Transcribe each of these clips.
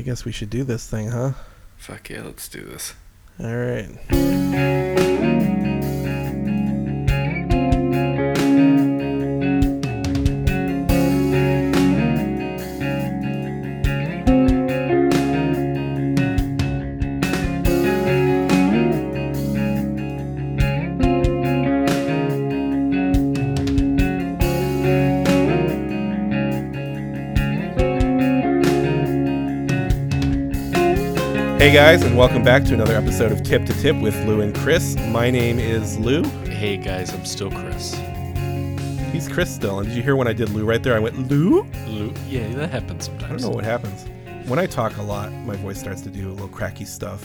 I guess we should do this thing, huh? Fuck yeah, let's do this. All right. Hey guys, and welcome back to another episode of Tip to Tip with Lou and Chris. My name is Lou. Hey guys, I'm still Chris. He's Chris still. And did you hear when I did Lou right there? I went Lou. Lou, yeah, that happens sometimes. I don't know what happens when I talk a lot. My voice starts to do a little cracky stuff.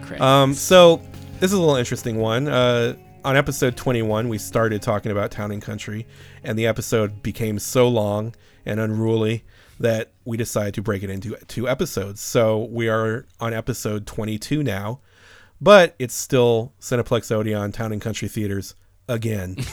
Crap. Um, so this is a little interesting one. Uh, on episode 21, we started talking about town and country, and the episode became so long and unruly that we decided to break it into two episodes. So we are on episode 22 now, but it's still Cineplex Odeon Town and Country Theaters again.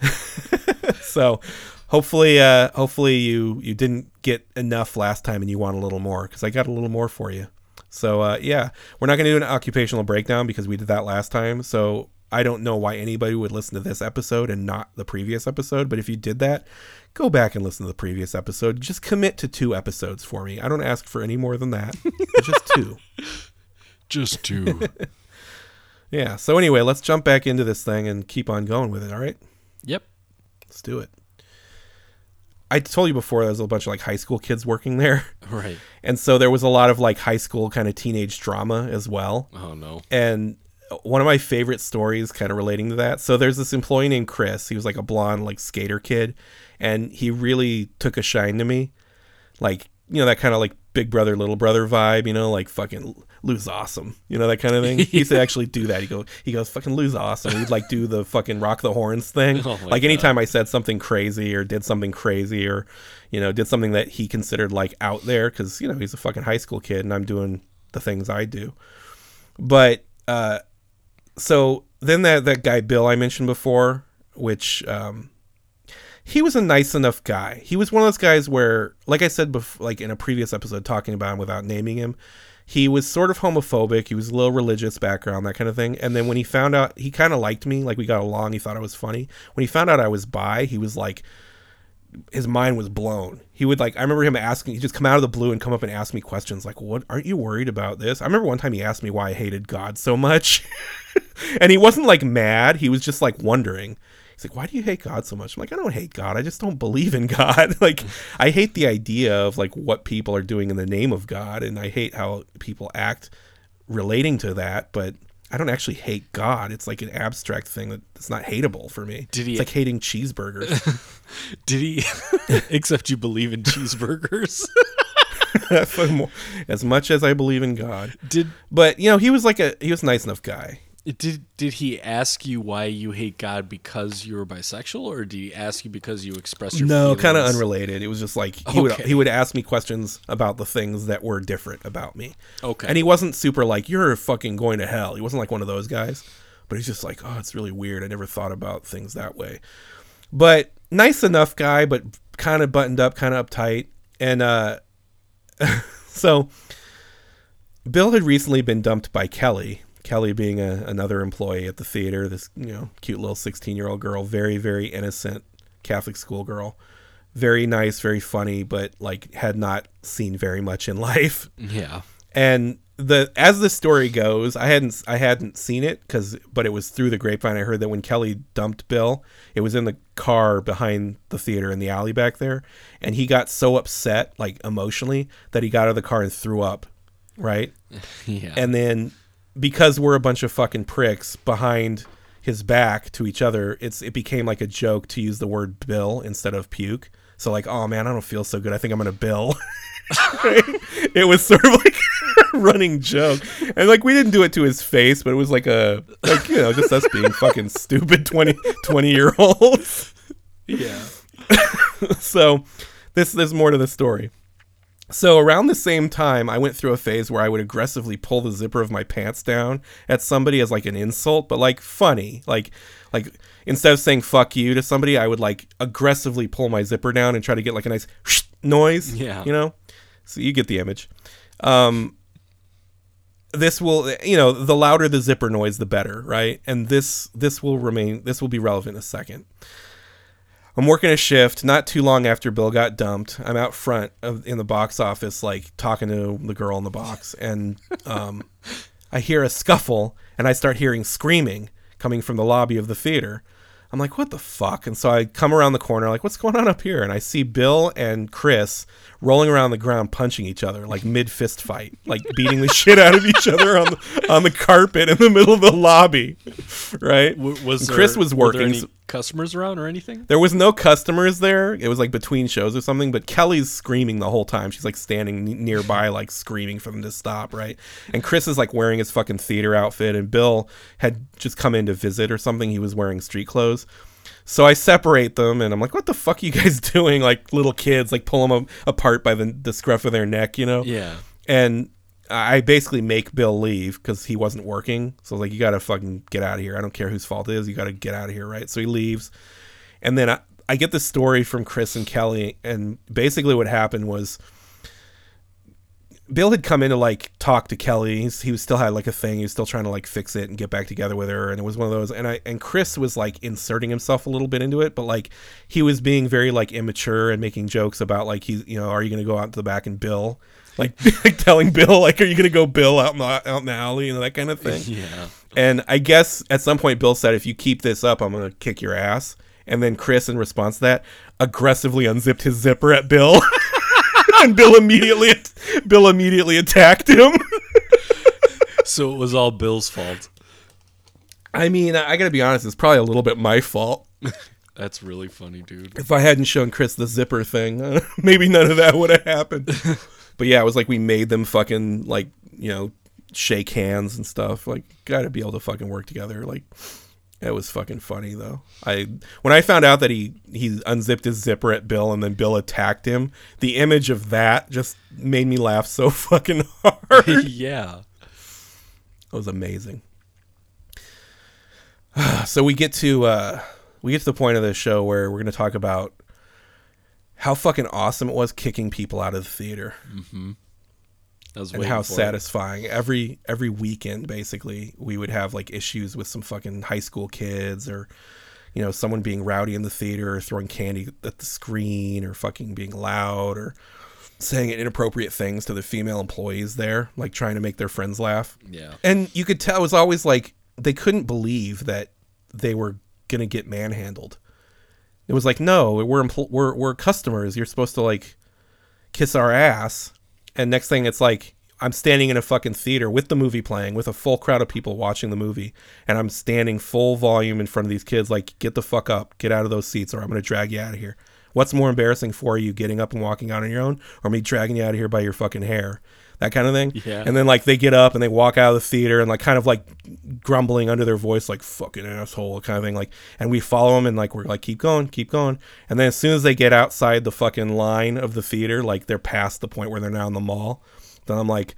so hopefully uh hopefully you you didn't get enough last time and you want a little more because i got a little more for you so uh yeah we're not going to do an occupational breakdown because we did that last time so i don't know why anybody would listen to this episode and not the previous episode but if you did that go back and listen to the previous episode just commit to two episodes for me i don't ask for any more than that just two Just two. yeah so anyway let's jump back into this thing and keep on going with it all right yep. let's do it i told you before there was a bunch of like high school kids working there Right. And so there was a lot of like high school kind of teenage drama as well. Oh no. And one of my favorite stories kind of relating to that. So there's this employee named Chris. He was like a blonde like skater kid and he really took a shine to me. Like, you know, that kind of like big brother little brother vibe, you know, like fucking Lou's awesome. You know that kind of thing. He used to actually do that. He go he goes fucking Lou's awesome. He'd like do the fucking rock the horns thing. Oh like anytime I said something crazy or did something crazy or you know, did something that he considered like out there cuz you know, he's a fucking high school kid and I'm doing the things I do. But uh so then that that guy Bill I mentioned before, which um he was a nice enough guy. He was one of those guys where, like I said, bef- like in a previous episode, talking about him without naming him, he was sort of homophobic. He was a little religious background, that kind of thing. And then when he found out, he kind of liked me, like we got along. He thought I was funny. When he found out I was bi, he was like, his mind was blown. He would like, I remember him asking, he just come out of the blue and come up and ask me questions like, "What? Aren't you worried about this?" I remember one time he asked me why I hated God so much, and he wasn't like mad. He was just like wondering. He's like, "Why do you hate God so much?" I'm like, "I don't hate God. I just don't believe in God. like, I hate the idea of like what people are doing in the name of God, and I hate how people act relating to that. But I don't actually hate God. It's like an abstract thing that's not hateable for me. Did he- It's like hating cheeseburgers. Did he except you believe in cheeseburgers? as much as I believe in God. did But you know, he was like a he was a nice enough guy. Did did he ask you why you hate God because you were bisexual or did he ask you because you expressed your No, kind of unrelated. It was just like he would he would ask me questions about the things that were different about me. Okay. And he wasn't super like you're fucking going to hell. He wasn't like one of those guys. But he's just like, "Oh, it's really weird. I never thought about things that way." But nice enough guy, but kind of buttoned up, kind of uptight. And uh so Bill had recently been dumped by Kelly. Kelly being a, another employee at the theater, this you know cute little sixteen year old girl, very very innocent Catholic school girl, very nice, very funny, but like had not seen very much in life. yeah. And the as the story goes, I hadn't I hadn't seen it because but it was through the grapevine I heard that when Kelly dumped Bill, it was in the car behind the theater in the alley back there, and he got so upset like emotionally that he got out of the car and threw up, right? Yeah. and then because we're a bunch of fucking pricks behind his back to each other it's it became like a joke to use the word bill instead of puke. So like oh man i don't feel so good. I think i'm gonna bill. Right? it was sort of like a running joke. And like we didn't do it to his face but it was like a like you know just us being fucking stupid 20 20 year olds yeah. so this there's more to the story so around the same time i went through a phase where i would aggressively pull the zipper of my pants down at somebody as like an insult but like funny like like instead of saying fuck you to somebody i would like aggressively pull my zipper down and try to get like a nice noise Yeah. you know So you get the image. Um, this will, you know, the louder the zipper noise, the better, right? And this this will remain. This will be relevant in a second. I'm working a shift not too long after Bill got dumped. I'm out front of, in the box office, like talking to the girl in the box, and um, I hear a scuffle, and I start hearing screaming coming from the lobby of the theater. I'm like, what the fuck? And so I come around the corner, like, what's going on up here? And I see Bill and Chris rolling around the ground, punching each other, like mid fist fight, like beating the shit out of each other on the on the carpet in the middle of the lobby, right? W- was And Chris there- was there working. customers around or anything? there was no customers there. It was like between shows or something, but Kelly's screaming the whole time. She's like standing nearby, like screaming for them to stop, right? And Chris is like wearing his fucking theater outfit, and Bill had just come in to visit or something. He was wearing street clothes. So I separate them, and I'm like, "What the fuck are you guys doing?" Like little kids, like pull them apart by the, the scruff of their neck, you know? Yeah. And I basically make Bill leave because he wasn't working. So I was like, you got to fucking get out of here. I don't care whose fault it is. You got to get out of here, right? So he leaves. And then I, I get the story from Chris and Kelly. And basically what happened was Bill had come in to like talk to Kelly. He's, he was still had like a thing. He was still trying to like fix it and get back together with her. And it was one of those. And I and Chris was like inserting himself a little bit into it, but like he was being very like immature and making jokes about like he's you know are you going to go out to the back and Bill like, like telling Bill like are you going to go Bill out in the out in the alley know that kind of thing. Yeah. And I guess at some point Bill said, "If you keep this up, I'm gonna kick your ass." And then Chris, in response to that, aggressively unzipped his zipper at Bill, and Bill immediately Bill immediately attacked him. So it was all Bill's fault. I mean, I gotta be honest, it's probably a little bit my fault. That's really funny, dude. If I hadn't shown Chris the zipper thing, uh, maybe none of that would have happened. but yeah, it was like we made them fucking like you know shake hands and stuff. Like, gotta be able to fucking work together. Like, it was fucking funny though. I when I found out that he he unzipped his zipper at Bill and then Bill attacked him, the image of that just made me laugh so fucking hard. Yeah. It was amazing. so we get to uh we get to the point of the show where we're going to talk about how fucking awesome it was kicking people out of the theater was and how for it. satisfying every every weekend basically we would have like issues with some fucking high school kids or you know someone being rowdy in the theater or throwing candy at the screen or fucking being loud or saying inappropriate things to the female employees there like trying to make their friends laugh Yeah. and you could tell it was always like they couldn't believe that they were gonna get manhandled. It was like, no, we're empl- we're we're customers. You're supposed to like kiss our ass. And next thing, it's like I'm standing in a fucking theater with the movie playing, with a full crowd of people watching the movie, and I'm standing full volume in front of these kids. Like, get the fuck up, get out of those seats, or I'm gonna drag you out of here. What's more embarrassing for you, getting up and walking out on your own, or me dragging you out of here by your fucking hair? That kind of thing. Yeah. And then like they get up and they walk out of the theater and like kind of like grumbling under their voice like fucking asshole kind of thing like and we follow them and like we're like keep going keep going and then as soon as they get outside the fucking line of the theater like they're past the point where they're now in the mall then i'm like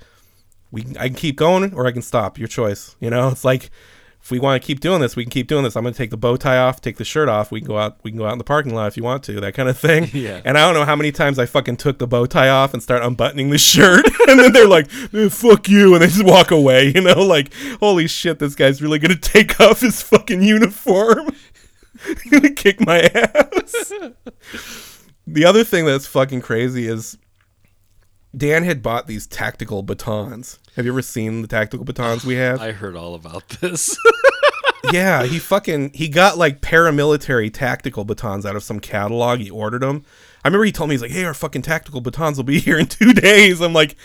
we i can keep going or i can stop your choice you know it's like if we want to keep doing this we can keep doing this. I'm going to take the bow tie off take the shirt off. We can go out we can go out in the parking lot if you want to that kind of thing. Yeah. and i don't know how many times i fucking took the bow tie off and start unbuttoning the shirt and then they're like "Eh, fuck you and they just walk away you know like holy shit this guy's really gonna take off his fucking uniform. He's gonna kick my ass. The other thing that's fucking crazy is Dan had bought these tactical batons. Have you ever seen the tactical batons we have? I heard all about this. yeah, he fucking he got like paramilitary tactical batons out of some catalog. He ordered them. I remember he told me he's like, "Hey, our fucking tactical batons will be here in two days." I'm like,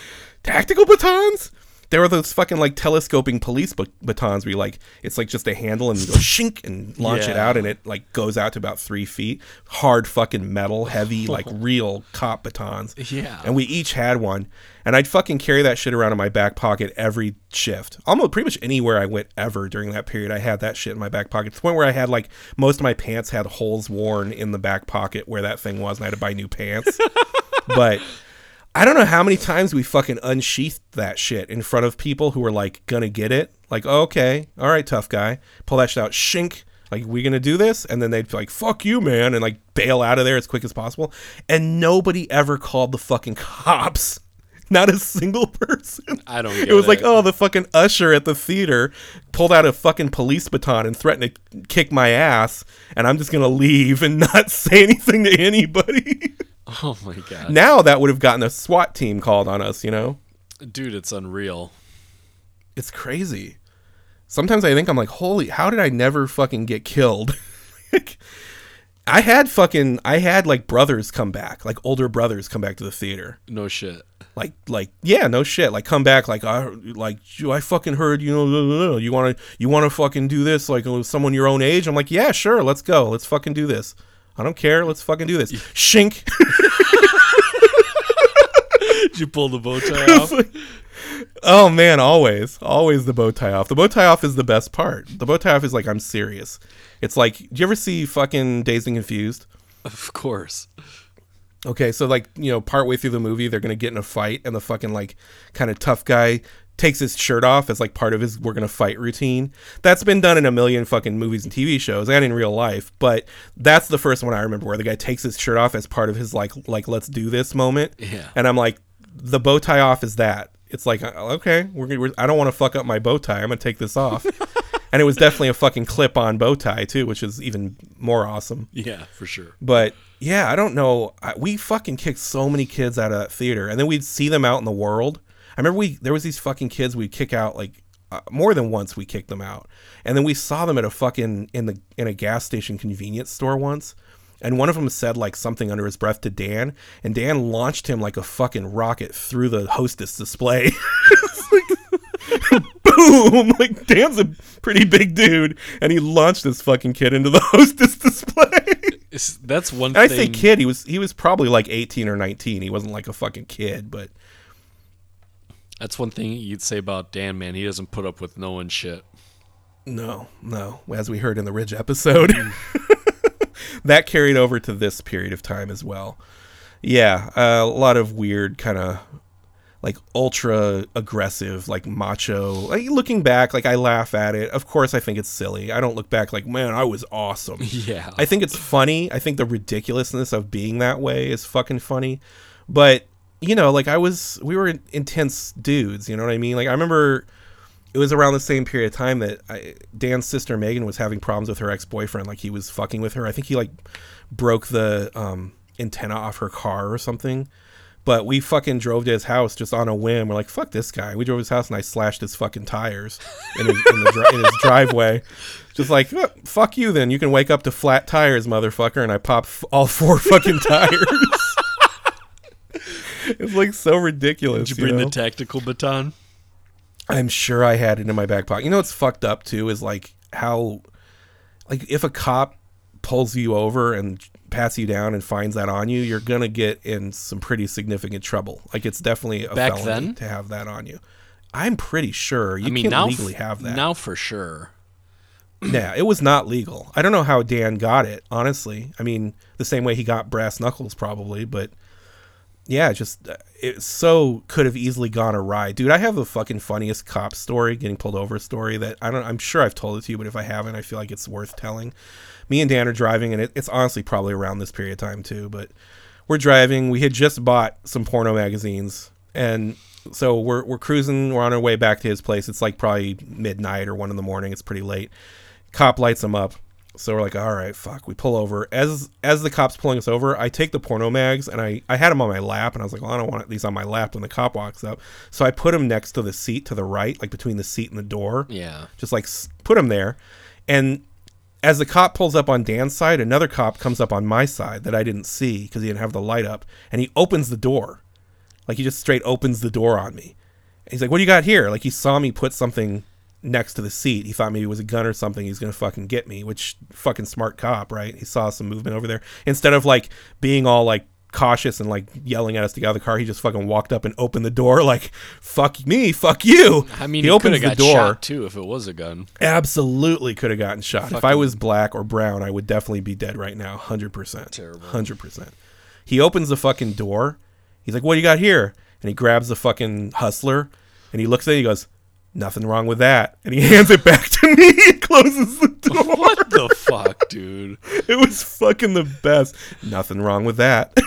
"Tactical batons?" There were those fucking like telescoping police ba- batons where you like it's like just a handle and you go shink and launch it out and it like goes out to about three feet. Hard fucking metal, heavy, like real cop batons. Yeah. And we each had one. And I'd fucking carry that shit around in my back pocket every shift. Almost pretty much anywhere I went ever during that period, I had that shit in my back pocket. To the point where I had like most of my pants had holes worn in the back pocket where that thing was, and I had to buy new pants. but I don't know how many times we fucking unsheathed that shit in front of people who were like gonna get it. Like, oh, okay, all right, tough guy. Pull that shit out, shink. Like, we gonna do this? And then they'd be like, fuck you, man, and like bail out of there as quick as possible. And nobody ever called the fucking cops. Not a single person. I don't get It was like, oh, the fucking usher at the theater pulled out a fucking police baton and threatened to kick my ass, and I'm just gonna leave and not say anything to anybody. Oh my god, now that would have gotten a SWAT team called on us, you know? dude, it's unreal. It's crazy. Sometimes I think I'm like, holy, how did I never fucking get killed? like, I had fucking, I had like brothers come back, like older brothers come back to the theater. No shit. Like, like, yeah, no shit. Like, come back, like, I, like, I fucking heard, you know, you want to, you want to fucking do this, like, with someone your own age. I'm like, yeah, sure, let's go, let's fucking do this. I don't care, let's fucking do this. Shink. Did you pull the bow tie off? Oh man, always, always the bow tie off. The bow tie off is the best part. The bow tie off is like I'm serious. It's like, do you ever see fucking Dazed and Confused? of course. Okay, so like you know, partway through the movie, they're gonna get in a fight, and the fucking like kind of tough guy takes his shirt off as like part of his we're gonna fight routine. That's been done in a million fucking movies and TV shows and in real life, but that's the first one I remember where the guy takes his shirt off as part of his like like let's do this moment. Yeah. And I'm like, the bow tie off is that. It's like, uh, okay, we're, gonna- we're I don't want to fuck up my bow tie. I'm gonna take this off. and it was definitely a fucking clip-on bow tie too, which is even more awesome. Yeah, for sure. But yeah, I don't know. I, we fucking kicked so many kids out of that theater, and then we'd see them out in the world. I remember we there was these fucking kids we'd kick out like uh, more than once. We kicked them out, and then we saw them at a fucking in the in a gas station convenience store once. And one of them said like something under his breath to Dan, and Dan launched him like a fucking rocket through the hostess display. Like, boom! Like Dan's a pretty big dude, and he launched this fucking kid into the hostess display. It's, that's one I say kid, he was he was probably like 18 or 19. He wasn't like a fucking kid, but That's one thing you'd say about Dan, man. He doesn't put up with no one shit. no, no. As we heard in the Ridge episode, that carried over to this period of time as well. Yeah, uh, a lot of weird kind of like ultra aggressive, like macho. Like looking back, like I laugh at it. Of course, I think it's silly. I don't look back like, man, I was awesome. Yeah. I think it's funny. I think the ridiculousness of being that way is fucking funny. But, you know, like I was, we were intense dudes, you know what I mean? Like I remember it was around the same period of time that I, Dan's sister Megan was having problems with her ex boyfriend. Like he was fucking with her. I think he like broke the um, antenna off her car or something. But we fucking drove to his house just on a whim. We're like, fuck this guy. We drove his house and I slashed his fucking tires in his, in the in his driveway. Just like, "Oh, fuck you then. You can wake up to flat tires, motherfucker. And I pop f- all four fucking tires. it's like so ridiculous. Did you bring know? the tactical baton? I'm sure I had it in my back pocket. You know what's fucked up too is like how, like if a cop pulls you over and pats you down and finds that on you, you're gonna get in some pretty significant trouble. Like it's definitely a Back felony then? to have that on you. I'm pretty sure you I mean, can't legally f- have that. Now for sure. yeah, it was not legal. I don't know how Dan got it. Honestly, I mean, the same way he got brass knuckles, probably, but yeah, just uh, it so could have easily gone awry, dude. I have the fucking funniest cop story, getting pulled over story that I don't. I'm sure I've told it to you, but if I haven't, I feel like it's worth telling. Me and Dan are driving, and it, it's honestly probably around this period of time too. But we're driving. We had just bought some porno magazines, and so we're we're cruising. We're on our way back to his place. It's like probably midnight or one in the morning. It's pretty late. Cop lights him up. So we're like, all right, fuck. We pull over. As as the cop's pulling us over, I take the porno mags and I I had them on my lap, and I was like, well, I don't want these on my lap when the cop walks up. So I put them next to the seat to the right, like between the seat and the door. Yeah. Just like put them there, and as the cop pulls up on Dan's side, another cop comes up on my side that I didn't see because he didn't have the light up, and he opens the door, like he just straight opens the door on me. And he's like, "What do you got here?" Like he saw me put something next to the seat. He thought maybe it was a gun or something. He's gonna fucking get me. Which fucking smart cop, right? He saw some movement over there. Instead of like being all like cautious and like yelling at us to get out of the car, he just fucking walked up and opened the door like, "Fuck me, fuck you." I mean, he he opens the door. shot too if it was a gun. Absolutely could have gotten shot. if I was black or brown, I would definitely be dead right now. 100%. Terrible. 100%. He opens the fucking door. He's like, What do you got here? And he grabs the fucking hustler and he looks at it. He goes, Nothing wrong with that. And he hands it back to me and closes the door. What the fuck, dude? It was fucking the best. Nothing wrong with that.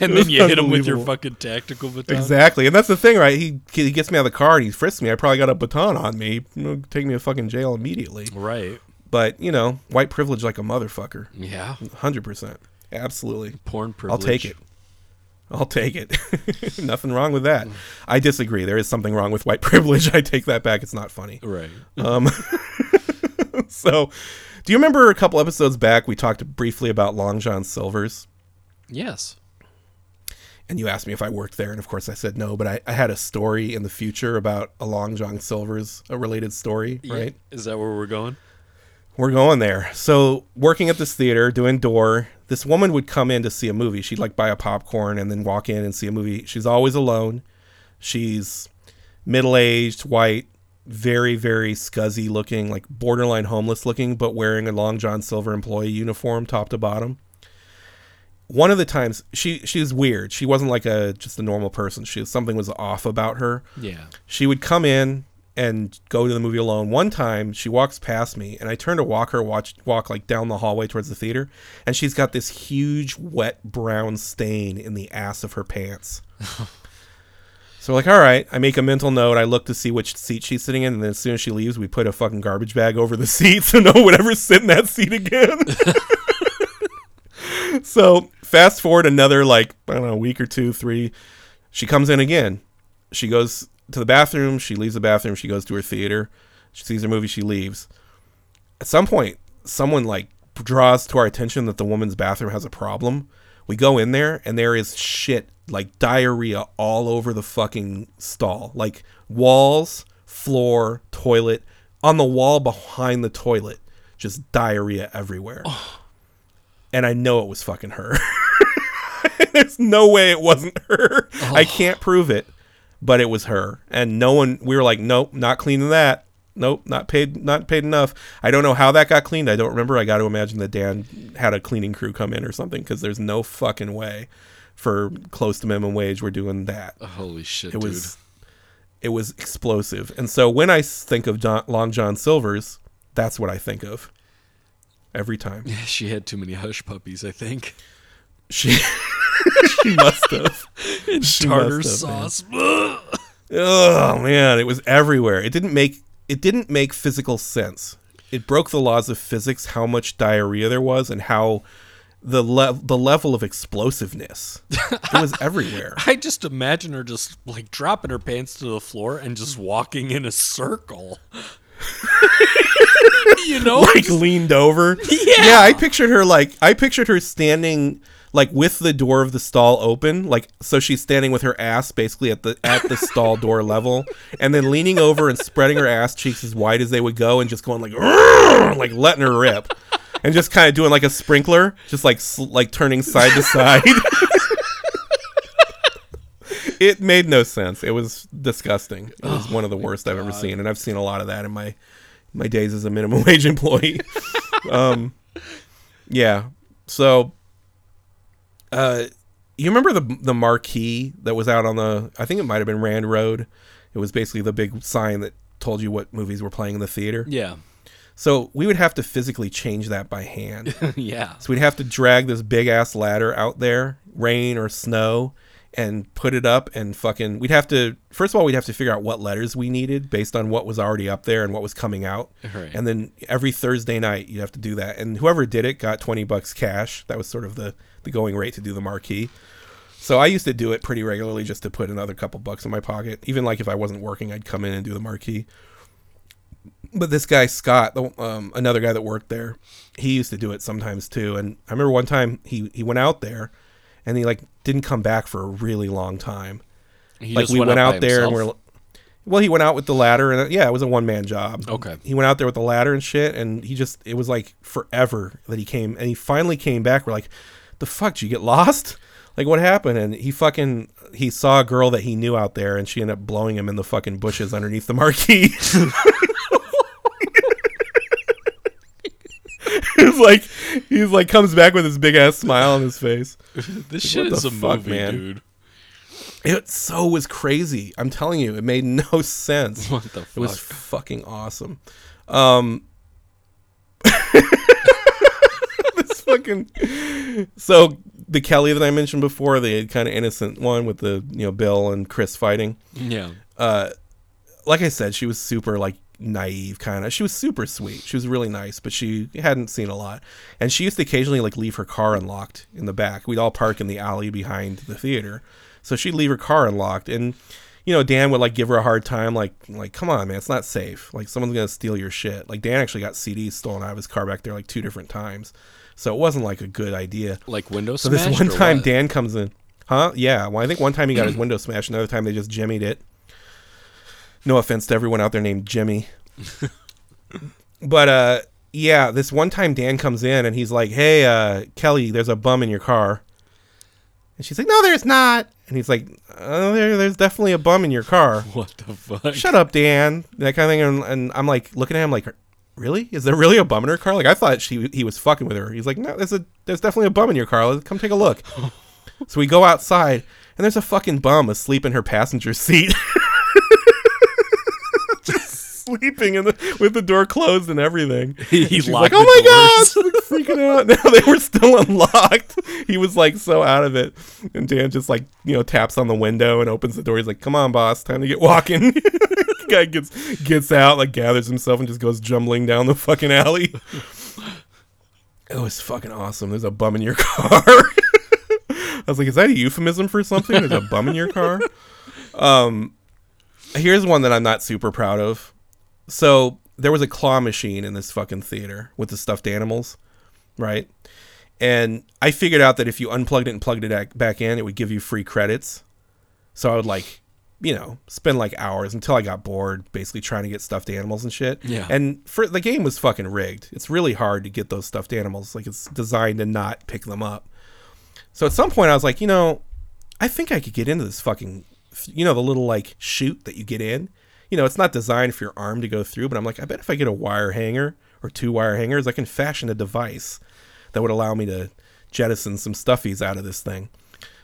and then you hit him with your fucking tactical baton. Exactly, and that's the thing, right? He he gets me out of the car and he frisks me. I probably got a baton on me. Take me to fucking jail immediately. Right. But you know, white privilege like a motherfucker. Yeah. Hundred percent, absolutely. Porn privilege. I'll take it. I'll take it. Nothing wrong with that. I disagree. There is something wrong with white privilege. I take that back. It's not funny. Right. Um, so, do you remember a couple episodes back we talked briefly about Long John Silver's? Yes. and you asked me if I worked there, and of course I said no. But I, I had a story in the future about a Long John Silver's a related story, right? Yeah. Is that where we're going? We're going there. So working at this theater, doing door, this woman would come in to see a movie. She'd like buy a popcorn and then walk in and see a movie. She's always alone. She's middle aged, white, very, very scuzzy looking, like borderline homeless looking, but wearing a Long John Silver employee uniform top to bottom. One of the times she she was weird. She wasn't like a just a normal person. She something was off about her Yeah. she would come in and go to the movie alone. One time, she walks past me, and I turn to walk her, watch walk like down the hallway towards the theater, and she's got this huge wet brown stain in the ass of her pants. so we're like, all right, I make a mental note. I look to see which seat she's sitting in, and then as soon as she leaves, we put a fucking garbage bag over the seat so no one would ever sit in that seat again. so fast forward another like I don't know, week or two, three. She comes in again. She goes to the bathroom. She leaves the bathroom. She goes to her theater. She sees her movie. She leaves. At some point, someone like draws to our attention that the woman's bathroom has a problem. We go in there and there is shit like diarrhea all over the fucking stall, like walls, floor, toilet, on the wall behind the toilet, just diarrhea everywhere. And I know it was fucking her. There's no way it wasn't her. I can't prove it, but it was her. And no one we were like, nope, not cleaning that. Nope, not paid not paid enough. I don't know how that got cleaned. I don't remember. I got to imagine that Dan had a cleaning crew come in or something because there's no fucking way for close to minimum wage we're doing that. Holy shit, It dude. was it was explosive. And so when I think of John, Long John Silver's, that's what I think of every time. Yeah, She had too many hush puppies, I think. She she must have. She Tartar must have, sauce. Ugh. Oh man, it was everywhere. It didn't make it didn't make physical sense. It broke the laws of physics how much diarrhea there was and how the le- the level of explosiveness. It was everywhere. I just imagine her just like dropping her pants to the floor and just walking in a circle. you know? like leaned over. Yeah. I pictured her like I pictured her standing like with the door of the stall open, like so she's standing with her ass basically at the at the stall door level, and then leaning over and spreading her ass cheeks as wide as they would go, and just going like like letting her rip, and just kind of doing like a sprinkler, just like sl- like turning side to side. it made no sense. It was disgusting. It was one of the worst I've ever seen, and I've seen a lot of that in my my days as a minimum wage employee. um, yeah. So, uh, you remember the the marquee that was out on the? I think it might have been Rand Road. It was basically the big sign that told you what movies were playing in the theater. Yeah. So we would have to physically change that by hand. yeah. So we'd have to drag this big ass ladder out there, rain or snow, and put it up and fucking. We'd have to first of all we'd have to figure out what letters we needed based on what was already up there and what was coming out. Right. And then every Thursday night you'd have to do that, and whoever did it got twenty bucks cash. That was sort of the the going rate to do the marquee. So I used to do it pretty regularly just to put another couple bucks in my pocket. Even like if I wasn't working, I'd come in and do the marquee. But this guy Scott, um, another guy that worked there, he used to do it sometimes too. And I remember one time he he went out there, and he like didn't come back for a really long time. He like just we went, by out there and we're well, he went out with the ladder and uh, yeah, it was a one man job. Okay. He went out there with the ladder and shit, and he just it was like forever that he came, and he finally came back. We're like, the fuck, did you get lost? Like what happened? And he fucking he saw a girl that he knew out there, and she ended up blowing him in the fucking bushes underneath the marquee. He's like, he's like, comes back with his big ass smile on his face. This shit is a fuck, movie, man? dude. It so was crazy. I'm telling you, it made no sense. What the fuck? It was fucking awesome. Um, fucking so the Kelly that I mentioned before, the kind of innocent one with the you know Bill and Chris fighting. Yeah. Uh, like I said, she was super like naive kind of. She was super sweet. She was really nice, but she hadn't seen a lot. And she used to occasionally like leave her car unlocked in the back. We'd all park in the alley behind the theater. So she'd leave her car unlocked and you know, Dan would like give her a hard time, like, like, come on, man, it's not safe. Like, someone's gonna steal your shit. Like, Dan actually got CDs stolen out of his car back there like two different times, so it wasn't like a good idea. Like window So this one time? Dan comes in, huh? Yeah. Well, I think one time he got his window smashed. Another time they just jimmied it. No offense to everyone out there named Jimmy, but uh, yeah, this one time Dan comes in and he's like, "Hey, uh, Kelly, there's a bum in your car," and she's like, "No, there's not." And he's like, oh, there, "There's definitely a bum in your car." What the fuck? Shut up, Dan. That kind of thing. And, and I'm like looking at him like, really? Is there really a bum in her car? Like I thought she he was fucking with her. He's like, no, there's a there's definitely a bum in your car. Let's come take a look. so we go outside and there's a fucking bum asleep in her passenger seat. Sleeping in the with the door closed and everything. He locked like, "Oh my doors." god!" freaking out. Now they were still unlocked. He was like so out of it, and Dan just like you know taps on the window and opens the door. He's like, "Come on, boss, time to get walking." Guy gets gets out, like gathers himself, and just goes jumbling down the fucking alley. It was fucking awesome. There's a bum in your car. I was like, "Is that a euphemism for something?" There's a bum in your car. Um, here's one that I'm not super proud of. So there was a claw machine in this fucking theater with the stuffed animals, right? And I figured out that if you unplugged it and plugged it ac- back in, it would give you free credits. So I would like, you know, spend like hours until I got bored, basically trying to get stuffed animals and shit. Yeah. And for the game was fucking rigged. It's really hard to get those stuffed animals. Like it's designed to not pick them up. So at some point I was like, you know, I think I could get into this fucking, you know, the little like chute that you get in. You know, it's not designed for your arm to go through, but I'm like, I bet if I get a wire hanger or two wire hangers, I can fashion a device that would allow me to jettison some stuffies out of this thing.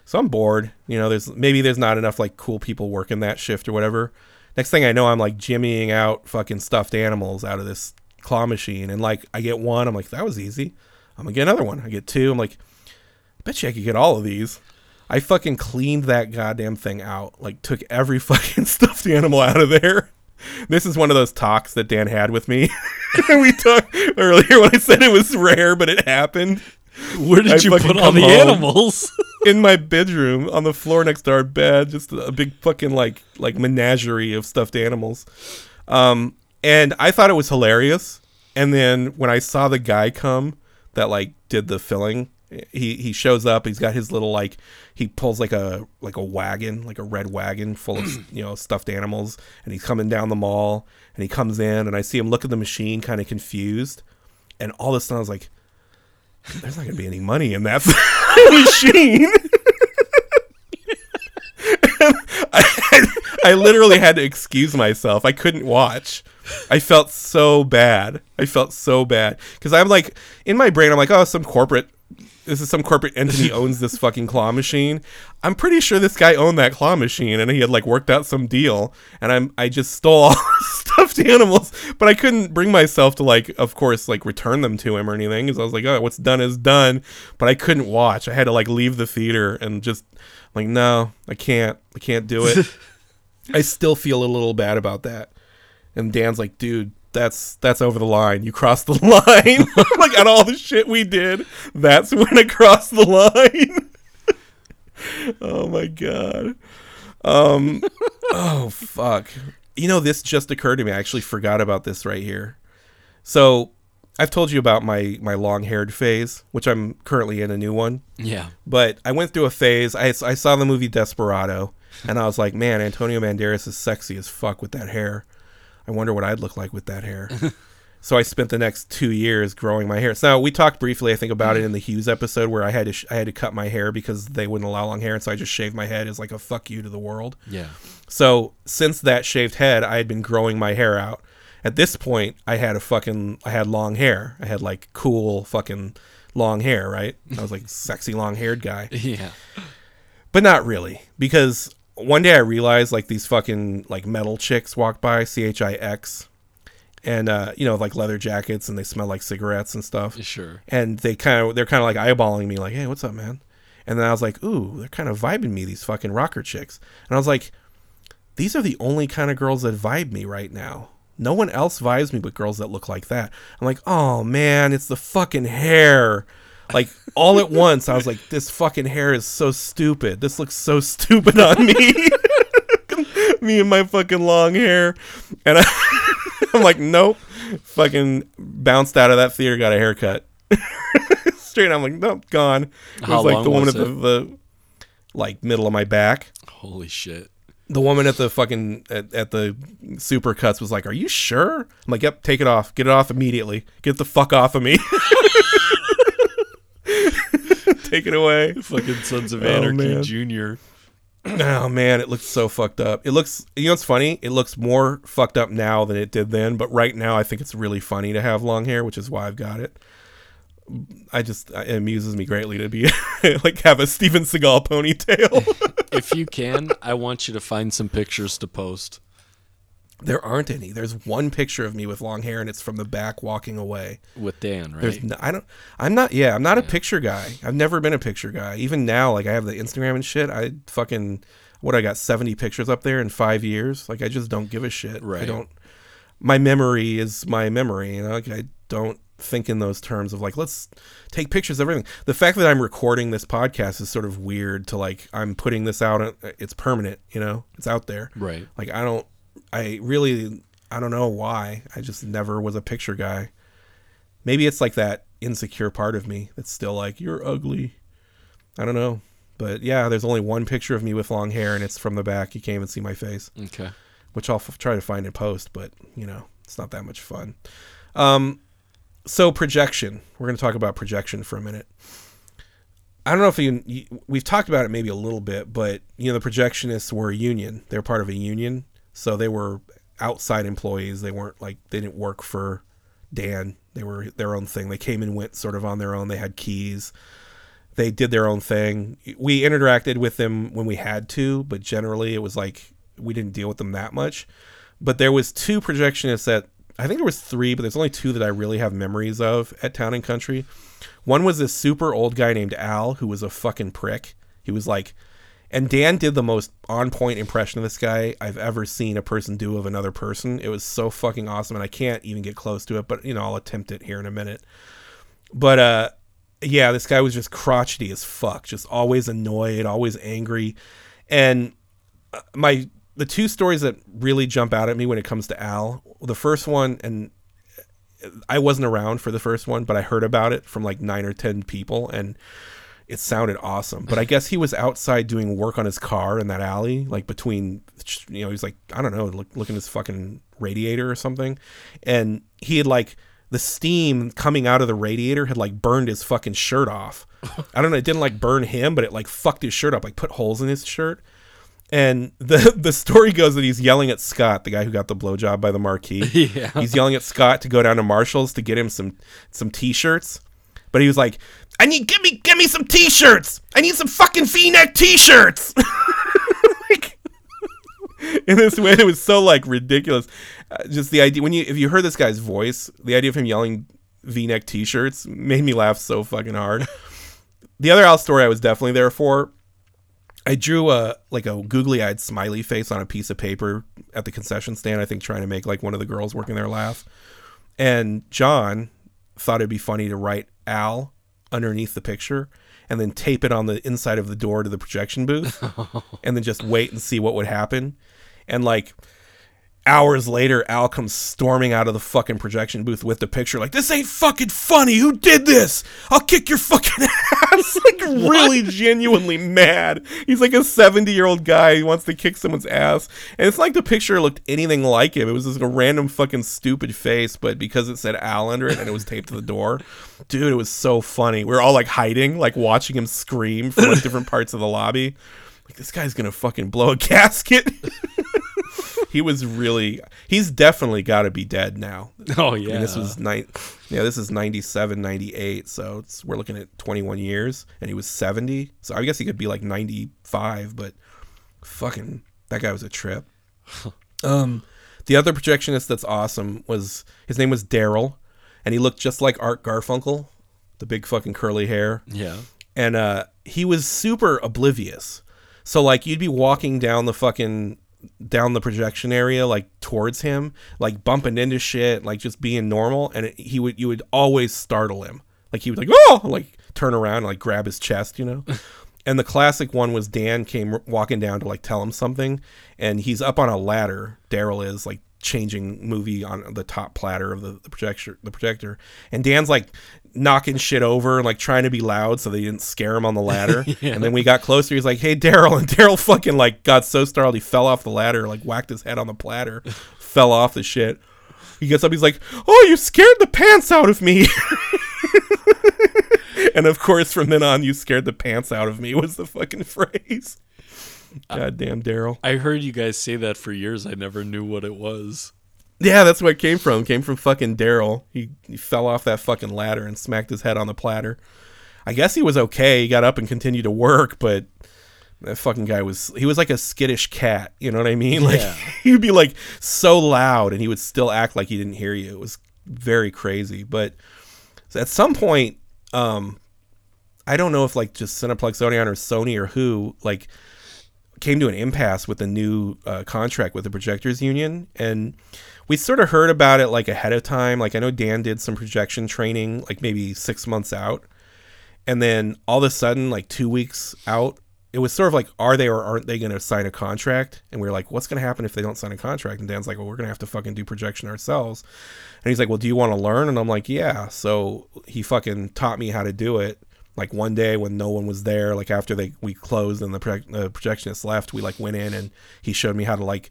So I'm bored. You know, there's maybe there's not enough like cool people working that shift or whatever. Next thing I know, I'm like jimmying out fucking stuffed animals out of this claw machine, and like I get one, I'm like that was easy. I'm gonna get another one. I get two. I'm like, I bet you I could get all of these. I fucking cleaned that goddamn thing out. Like took every fucking stuffed animal out of there. This is one of those talks that Dan had with me. we talked earlier when I said it was rare, but it happened Where did I you put all the animals? in my bedroom on the floor next to our bed, just a big fucking like like menagerie of stuffed animals. Um, and I thought it was hilarious. And then when I saw the guy come that like did the filling, he he shows up. He's got his little like he pulls like a like a wagon, like a red wagon full of you know stuffed animals, and he's coming down the mall. And he comes in, and I see him look at the machine, kind of confused. And all of a sudden, I was like, "There's not gonna be any money in that machine." I, I literally had to excuse myself. I couldn't watch. I felt so bad. I felt so bad because I'm like in my brain. I'm like, oh, some corporate. This is some corporate entity owns this fucking claw machine. I'm pretty sure this guy owned that claw machine and he had like worked out some deal. And I'm I just stole all the stuffed animals, but I couldn't bring myself to like, of course, like return them to him or anything because I was like, oh, what's done is done. But I couldn't watch. I had to like leave the theater and just like, no, I can't. I can't do it. I still feel a little bad about that. And Dan's like, dude, that's that's over the line. You crossed the line. like on all the shit we did, that's when I crossed the line. oh my god. Um oh fuck. You know, this just occurred to me. I actually forgot about this right here. So I've told you about my my long haired phase, which I'm currently in a new one. yeah. But I went through a phase. I, I saw the movie Desperado, and I was like, man, Antonio Banderas is sexy as fuck with that hair. I wonder what I'd look like with that hair. so I spent the next two years growing my hair. So we talked briefly, I think, about it in the Hughes episode where I had to sh- I had to cut my hair because they wouldn't allow long hair, and so I just shaved my head as like a fuck you to the world. Yeah. So since that shaved head, I had been growing my hair out. At this point, I had a fucking I had long hair. I had like cool fucking long hair, right? I was like sexy long haired guy. Yeah. But not really because one day I realized like these fucking like metal chicks walked by, C H I X, and uh, you know like leather jackets and they smell like cigarettes and stuff Sure. and they kind of they're kind of like eyeballing me like hey what's up man And then I was like, ooh, they're kind of vibing me, these fucking rocker chicks. And I was like, these are the only kind of girls that vibe me right now. No one else vibes me but girls that look like that. I'm like, oh man, it's the fucking hair. Like all at once, I was like, this fucking hair is so stupid. This looks so stupid on me. me and my fucking long hair. And I, I'm like, nope. Fucking bounced out of that theater, got a haircut. Straight, I'm like, nope, gone. It was How like long the woman at the, the like middle of my back Holy shit. the woman at the fucking at, at the super cuts was like, "Are you sure?" I'm like, "Yep, take it off. Get it off immediately. Get the fuck off of me." Take it away. Fucking Sons of Oh, Anarchy man. Junior. Oh man, it looks so fucked up. It looks, you know, it's funny. It looks more fucked up now than it did then. But right now, I think it's really funny to have long hair, which is why I've got it. I just it amuses me greatly to be like have a Steven Seagal ponytail. if you can, I want you to find some pictures to post. There aren't any. There's one picture of me with long hair, and it's from the back walking away. with Dan, right? There's no, I don't I'm not yeah, I'm not a picture guy. I've never been a picture guy. Even now like I have the Instagram and shit. I fucking what I got 70 pictures up there in 5 years. Like I just don't give a shit. Right. I don't my memory is my memory, you know? Like I don't think in those terms of like let's take pictures of everything. The fact that I'm recording this podcast is sort of weird to like I'm putting this out uh, it's permanent, you know? It's out there. right. Like I don't I really I don't know why. I just never was a picture guy. Maybe it's like that insecure part of me that's still like you're ugly. I don't know. But yeah, there's only one picture of me with long hair and it's from the back. You can't even see my face, Okay. which I'll f- try to find and post, but you know, it's not that much fun. Um so projection. We're going to talk about projection for a minute. I don't know if you, you we've talked about it maybe a little bit, but you know the projectionists were a union. They're part of a union, so they were outside employees. They weren't like they didn't work for Dan. They were their own thing. They came and went sort of on their own. They had keys. They did their own thing. We interacted with them when we had to, but generally it was like we didn't deal with them that much. But there was two projectionists that I think there was three, but there's only two that I really have memories of at Town and Country. One was this super old guy named Al who was a fucking prick. He was like, and Dan did the most on point impression of this guy I've ever seen a person do of another person. It was so fucking awesome, and I can't even get close to it, but you know, I'll attempt it here in a minute. But uh, yeah, this guy was just crotchety as fuck, just always annoyed, always angry, and uh, my the two stories that really jump out at me when it comes to Al. The first one, and I wasn't around for the first one, but I heard about it from like nine or ten people, and it sounded awesome. But I guess he was outside doing work on his car in that alley, like between, you know, he's like I don't know, look, looking at his fucking radiator or something, and he had like the steam coming out of the radiator had like burned his fucking shirt off. I don't know, it didn't like burn him, but it like fucked his shirt up, like put holes in his shirt. And the the story goes that he's yelling at Scott, the guy who got the blowjob by the marquee. Yeah. He's yelling at Scott to go down to Marshalls to get him some some t-shirts. But he was like, "I need give me give me some t-shirts. I need some fucking V-neck t-shirts." like, in this way, it was so like ridiculous. Uh, just the idea when you if you heard this guy's voice, the idea of him yelling V-neck t-shirts made me laugh so fucking hard. the other Al story I was definitely there for I drew a like a googly eyed smiley face on a piece of paper at the concession stand. I think trying to make like one of the girls working there laugh. And John thought it'd be funny to write Al underneath the picture and then tape it on the inside of the door to the projection booth and then just wait and see what would happen. And like hours later, Al comes storming out of the fucking projection booth with the picture, like, this ain't fucking funny. Who did this? I'll kick your fucking ass. like, really genuinely mad. He's like a 70 year old guy who wants to kick someone's ass. And it's like the picture looked anything like him. It was just a random fucking stupid face, but because it said Al under it and it was taped to the door, dude, it was so funny. We are all like hiding, like watching him scream from like different parts of the lobby. Like, this guy's gonna fucking blow a gasket. he was really he's definitely got to be dead now Oh I yeah. mean, this was nine yeah this is 97 98 so it's we're looking at 21 years and he was 70 so i guess he could be like 95 but fucking that guy was a trip um the other projectionist that's awesome was his name was daryl and he looked just like art garfunkel the big fucking curly hair yeah. and uh he was super oblivious. So like you'd be walking down the fucking down the projection area like towards him, like bumping into shit, like just being normal, and it, he would you would always startle him. Like he would like oh like turn around and like grab his chest, you know. and the classic one was Dan came walking down to like tell him something, and he's up on a ladder. Daryl is like changing movie on the top platter of the, the projector the projector. And dan's like knocking shit over and like trying to be loud so they didn't scare him on the ladder. Yeah. and then we got closer. He's like hey daryl. And daryl fucking like got so startled he fell off the ladder like whacked his head on the platter fell off the shit. He gets up. He's like oh you scared the pants out of me. And of course from then on you scared the pants out of me was the fucking phrase goddamn daryl I heard you guys say that for years. I never knew what it was. Yeah, that's where it came from. It came from fucking Daryl. He, he fell off that fucking ladder and smacked his head on the platter. I guess he was okay. He got up and continued to work, but that fucking guy was he was like a skittish cat. You know what I mean? Like Yeah. he would be like so loud and he would still act like he didn't hear you. It was very crazy. But at some point, um, I don't know if like just Cineplex Odeon or Sony or who like came to an impasse with a new uh, contract with the projectors union and we sort of heard about it like ahead of time. Like i know dan did some projection training like maybe six months out. And then all of a sudden like two weeks out it was sort of like are they or aren't they going to sign a contract? And we were like what's going to happen if they don't sign a contract? And dan's like well we're going to have to fucking do projection ourselves. And he's like well do you want to learn? And i'm like yeah. So he fucking taught me how to do it like one day when no one was there like after they we closed and the, the projectionist left we like went in and he showed me how to like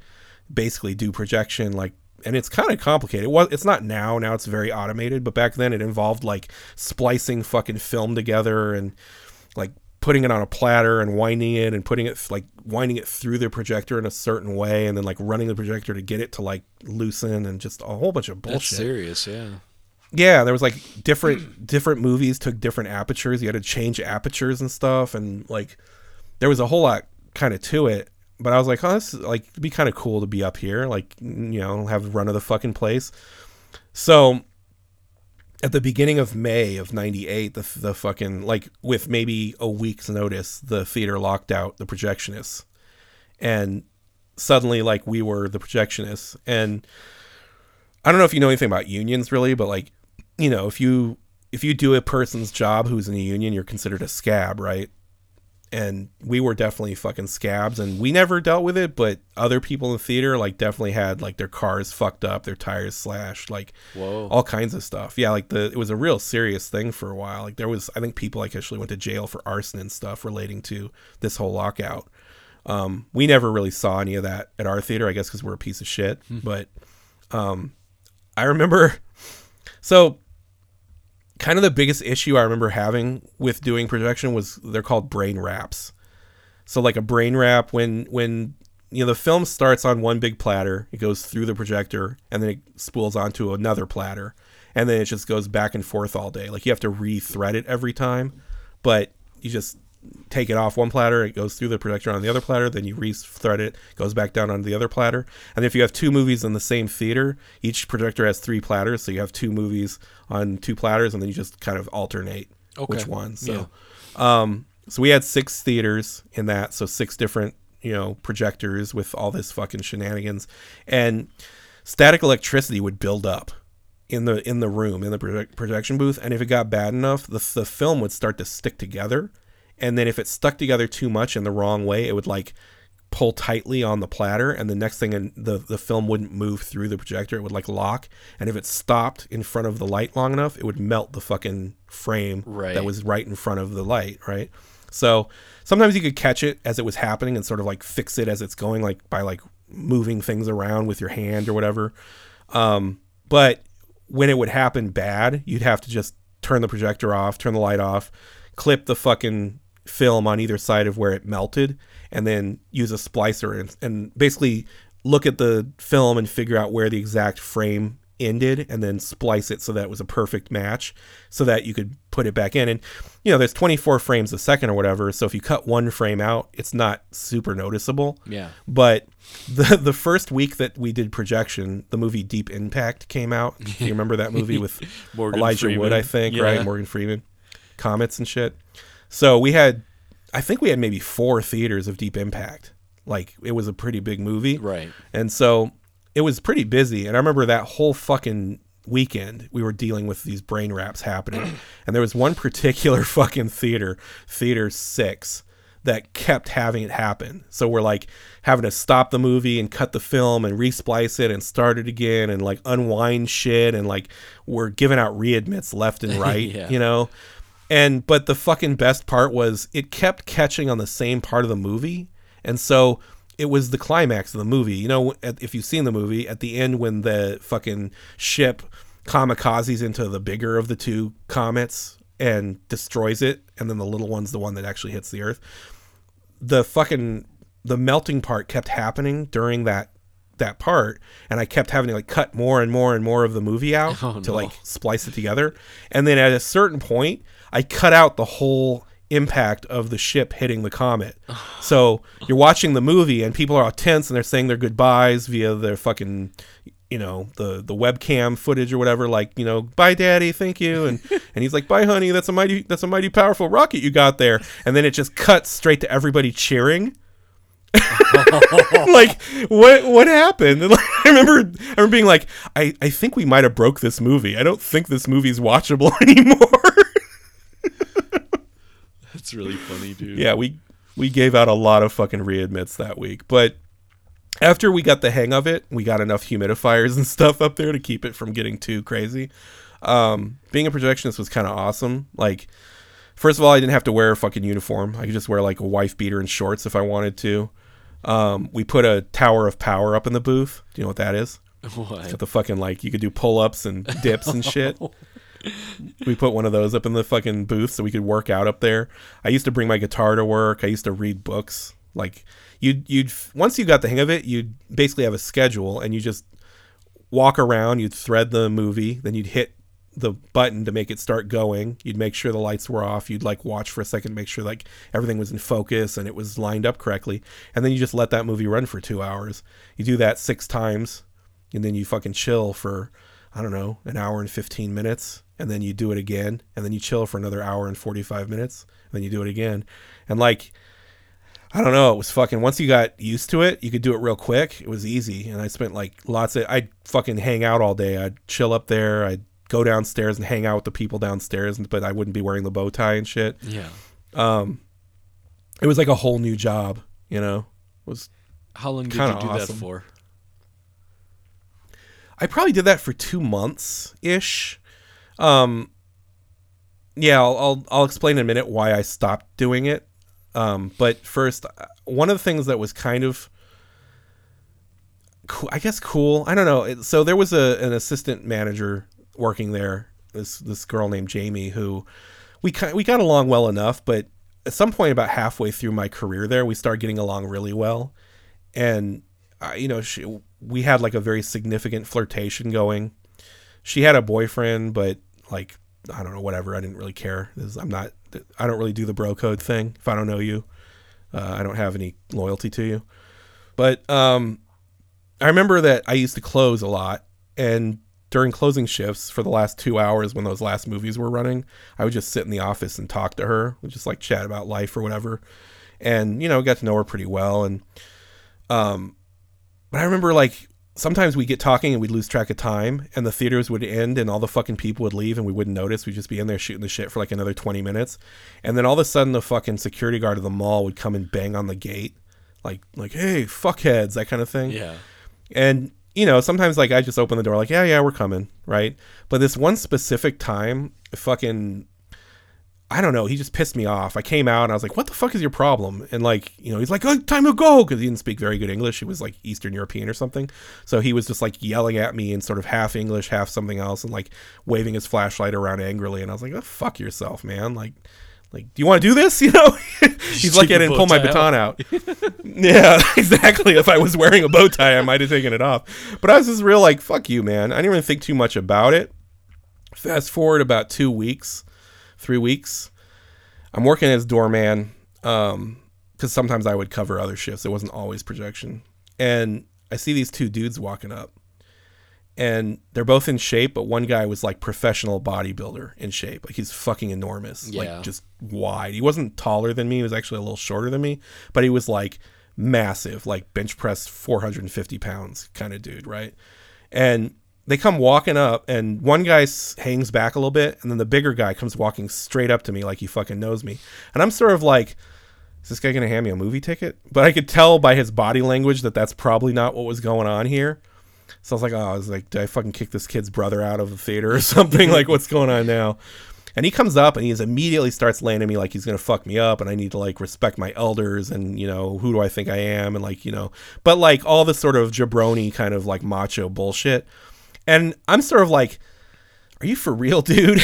basically do projection like and it's kind of complicated it was it's not now now it's very automated but back then it involved like splicing fucking film together and like putting it on a platter and winding it and putting it like winding it through the projector in a certain way and then like running the projector to get it to like loosen and just a whole bunch of That's bullshit serious, yeah. Yeah there was like different different movies took different apertures. You had to change apertures and stuff and like there was a whole lot kind of to it. But i was like oh this is like be kind of cool to be up here like you know have run of the fucking place. So at the beginning of may of 98 the, the fucking like with maybe a week's notice the theater locked out the projectionists. And suddenly like we were the projectionists. And I don't know if you know anything about unions really, but like, you know, if you if you do a person's job who's in a union, you're considered a scab, right? And we were definitely fucking scabs and we never dealt with it, but other people in the theater like definitely had like their cars fucked up, their tires slashed, like Whoa. all kinds of stuff. Yeah, like the it was a real serious thing for a while. Like there was I think people like actually went to jail for arson and stuff relating to this whole lockout. Um, we never really saw any of that at our theater, I guess because we're a piece of shit. But um, I remember so kind of the biggest issue I remember having with doing projection was they're called brain wraps. So like a brain wrap when when you know the film starts on one big platter, it goes through the projector and then it spools onto another platter and then it just goes back and forth all day. Like you have to re-thread it every time, but you just take it off one platter, it goes through the projector on the other platter, then you re-thread it, goes back down onto the other platter. And if you have two movies in the same theater, each projector has three platters, so you have two movies on two platters, and then you just kind of alternate Okay. which one. So, um, so we had six theaters in that, so six different you know projectors with all this fucking shenanigans, and static electricity would build up in the in the room in the project, projection booth and if it got bad enough the, the film would start to stick together and then if it stuck together too much in the wrong way it would like pull tightly on the platter and the next thing in the the film wouldn't move through the projector. It would like lock. And if it stopped in front of the light long enough it would melt the fucking frame Right. that was right in front of the light right? So sometimes you could catch it as it was happening and sort of like fix it as it's going like by like moving things around with your hand or whatever. Um, but when it would happen bad, you'd have to just turn the projector off, turn the light off, clip the fucking film on either side of where it melted, and then use a splicer and, and basically look at the film and figure out where the exact frame ended and then splice it so that it was a perfect match so that you could put it back in and you know there's 24 frames a second or whatever so if you cut one frame out it's not super noticeable Yeah. but the the first week that we did projection, the movie Deep Impact came out. You remember that movie with Elijah Freeman. Wood, I think, Yeah. right? Morgan Freeman, comets and shit. So we had I think we had maybe four theaters of Deep Impact. Like it was a pretty big movie, Right. and so it was pretty busy. And I remember that whole fucking weekend we were dealing with these brain wraps happening. and there was one particular fucking theater, Theater 6, that kept having it happen. So we're like having to stop the movie and cut the film and resplice it and start it again and like unwind shit and like we're giving out readmits left and right, Yeah. you know? And but the fucking best part was it kept catching on the same part of the movie. And so it was the climax of the movie. You know, at- if you've seen the movie, at the end when the fucking ship kamikazes into the bigger of the two comets and destroys it, and then the little one's the one that actually hits the earth. The fucking the melting part kept happening during that that part and I kept having to like cut more and more and more of the movie out Oh, to no. like splice it together. And then at a certain point, I cut out the whole impact of the ship hitting the comet. So you're watching the movie and people are all tense and they're saying their goodbyes via their fucking you know the the webcam footage or whatever like you know bye daddy thank you. And and he's like bye honey that's a mighty that's a mighty powerful rocket you got there. And then it just cuts straight to everybody cheering. Like what what happened? And like, i remember i remember being like i i think we might have broke this movie. I don't think this movie's watchable anymore That's really funny, dude. yeah we we gave out a lot of fucking readmits that week but after we got the hang of it we got enough humidifiers and stuff up there to keep it from getting too crazy. Um being a projectionist was kind of awesome. Like first of all i didn't have to wear a fucking uniform. I could just wear like a wife beater and shorts if i wanted to. Um we put a tower of power up in the booth. Do you know what that is? What? It's Got the fucking like you could do pull ups and dips and shit. we put one of those up in the fucking booth so we could work out up there. I used to bring my guitar to work. I used to read books. Like you'd you'd once you got the hang of it, you'd basically have a schedule and you just walk around. You'd thread the movie, then you'd hit the button to make it start going. You'd make sure the lights were off. You'd like watch for a second, make sure like everything was in focus and it was lined up correctly. And then you just let that movie run for two hours. You do that six times and then you fucking chill for I don't know an hour and fifteen minutes, and then you do it again, and then you chill for another hour and forty five minutes, and then you do it again, and like I don't know, it was fucking. Once you got used to it, you could do it real quick. It was easy, and I spent like lots of. I'd fucking hang out all day. I'd chill up there. I'd go downstairs and hang out with the people downstairs, but I wouldn't be wearing the bow tie and shit. Yeah. Um, it was like a whole new job, you know. It was How long did you do awesome. that for? I probably did that for two months ish. Um, yeah, I'll, I'll I'll explain in a minute why I stopped doing it. Um, but first, uh, one of the things that was kind of cool, I guess cool. I don't know. So there was a an assistant manager working there. This this girl named Jamie who we ki- we got along well enough, but at some point about halfway through my career there, we started getting along really well, and uh, you know she, we had like a very significant flirtation going. She had a boyfriend, but like I don't know, whatever. I didn't really care. I'm not. I don't really do the bro code thing. If I don't know you, uh, I don't have any loyalty to you. But um, I remember that I used to close a lot, and during closing shifts for the last two hours when those last movies were running, I would just sit in the office and talk to her, just like chat about life or whatever, and you know, got to know her pretty well. And um, but I remember like sometimes we get talking and we'd lose track of time, and the theaters would end, and all the fucking people would leave, and we wouldn't notice. We'd just be in there shooting the shit for like another twenty minutes, and then all of a sudden the fucking security guard of the mall would come and bang on the gate, like like hey fuckheads that kind of thing. Yeah. And you know, sometimes like I just open the door, like, yeah, yeah, we're coming, right? But this one specific time, fucking, I don't know, he just pissed me off. I came out and I was like, what the fuck is your problem? And like, you know, he's like, oh, time to go, because he didn't speak very good English. He was like Eastern European or something. So he was just like yelling at me in sort of half English, half something else, and like waving his flashlight around angrily. And I was like, oh, fuck yourself, man. Like, like, do you want to do this? You know, he's like, I didn't pull my baton out. yeah, exactly. If I was wearing a bow tie, I might have taken it off. But I was just real like, fuck you, man. I didn't even think too much about it. Fast forward about two weeks, three weeks. I'm working as doorman um, because sometimes I would cover other shifts. It wasn't always projection. And I see these two dudes walking up. and they're both in shape, but one guy was like professional bodybuilder in shape. Like he's fucking enormous. Yeah. Like just wide. He wasn't taller than me, he was actually a little shorter than me, but he was like massive, like bench press 450 pounds kind of dude, right? And they come walking up, and one guy hangs back a little bit, and then the bigger guy comes walking straight up to me like he fucking knows me. And I'm sort of like, is this guy going to hand me a movie ticket? But I could tell by his body language that that's probably not what was going on here. So I was like, oh, I was like, did I fucking kick this kid's brother out of the theater or something? like, what's going on now? And he comes up and he immediately starts laying me like he's gonna fuck me up, and I need to like respect my elders and you know who do I think I am and like you know, but like all this sort of jabroni kind of like macho bullshit. And I'm sort of like, are you for real, dude?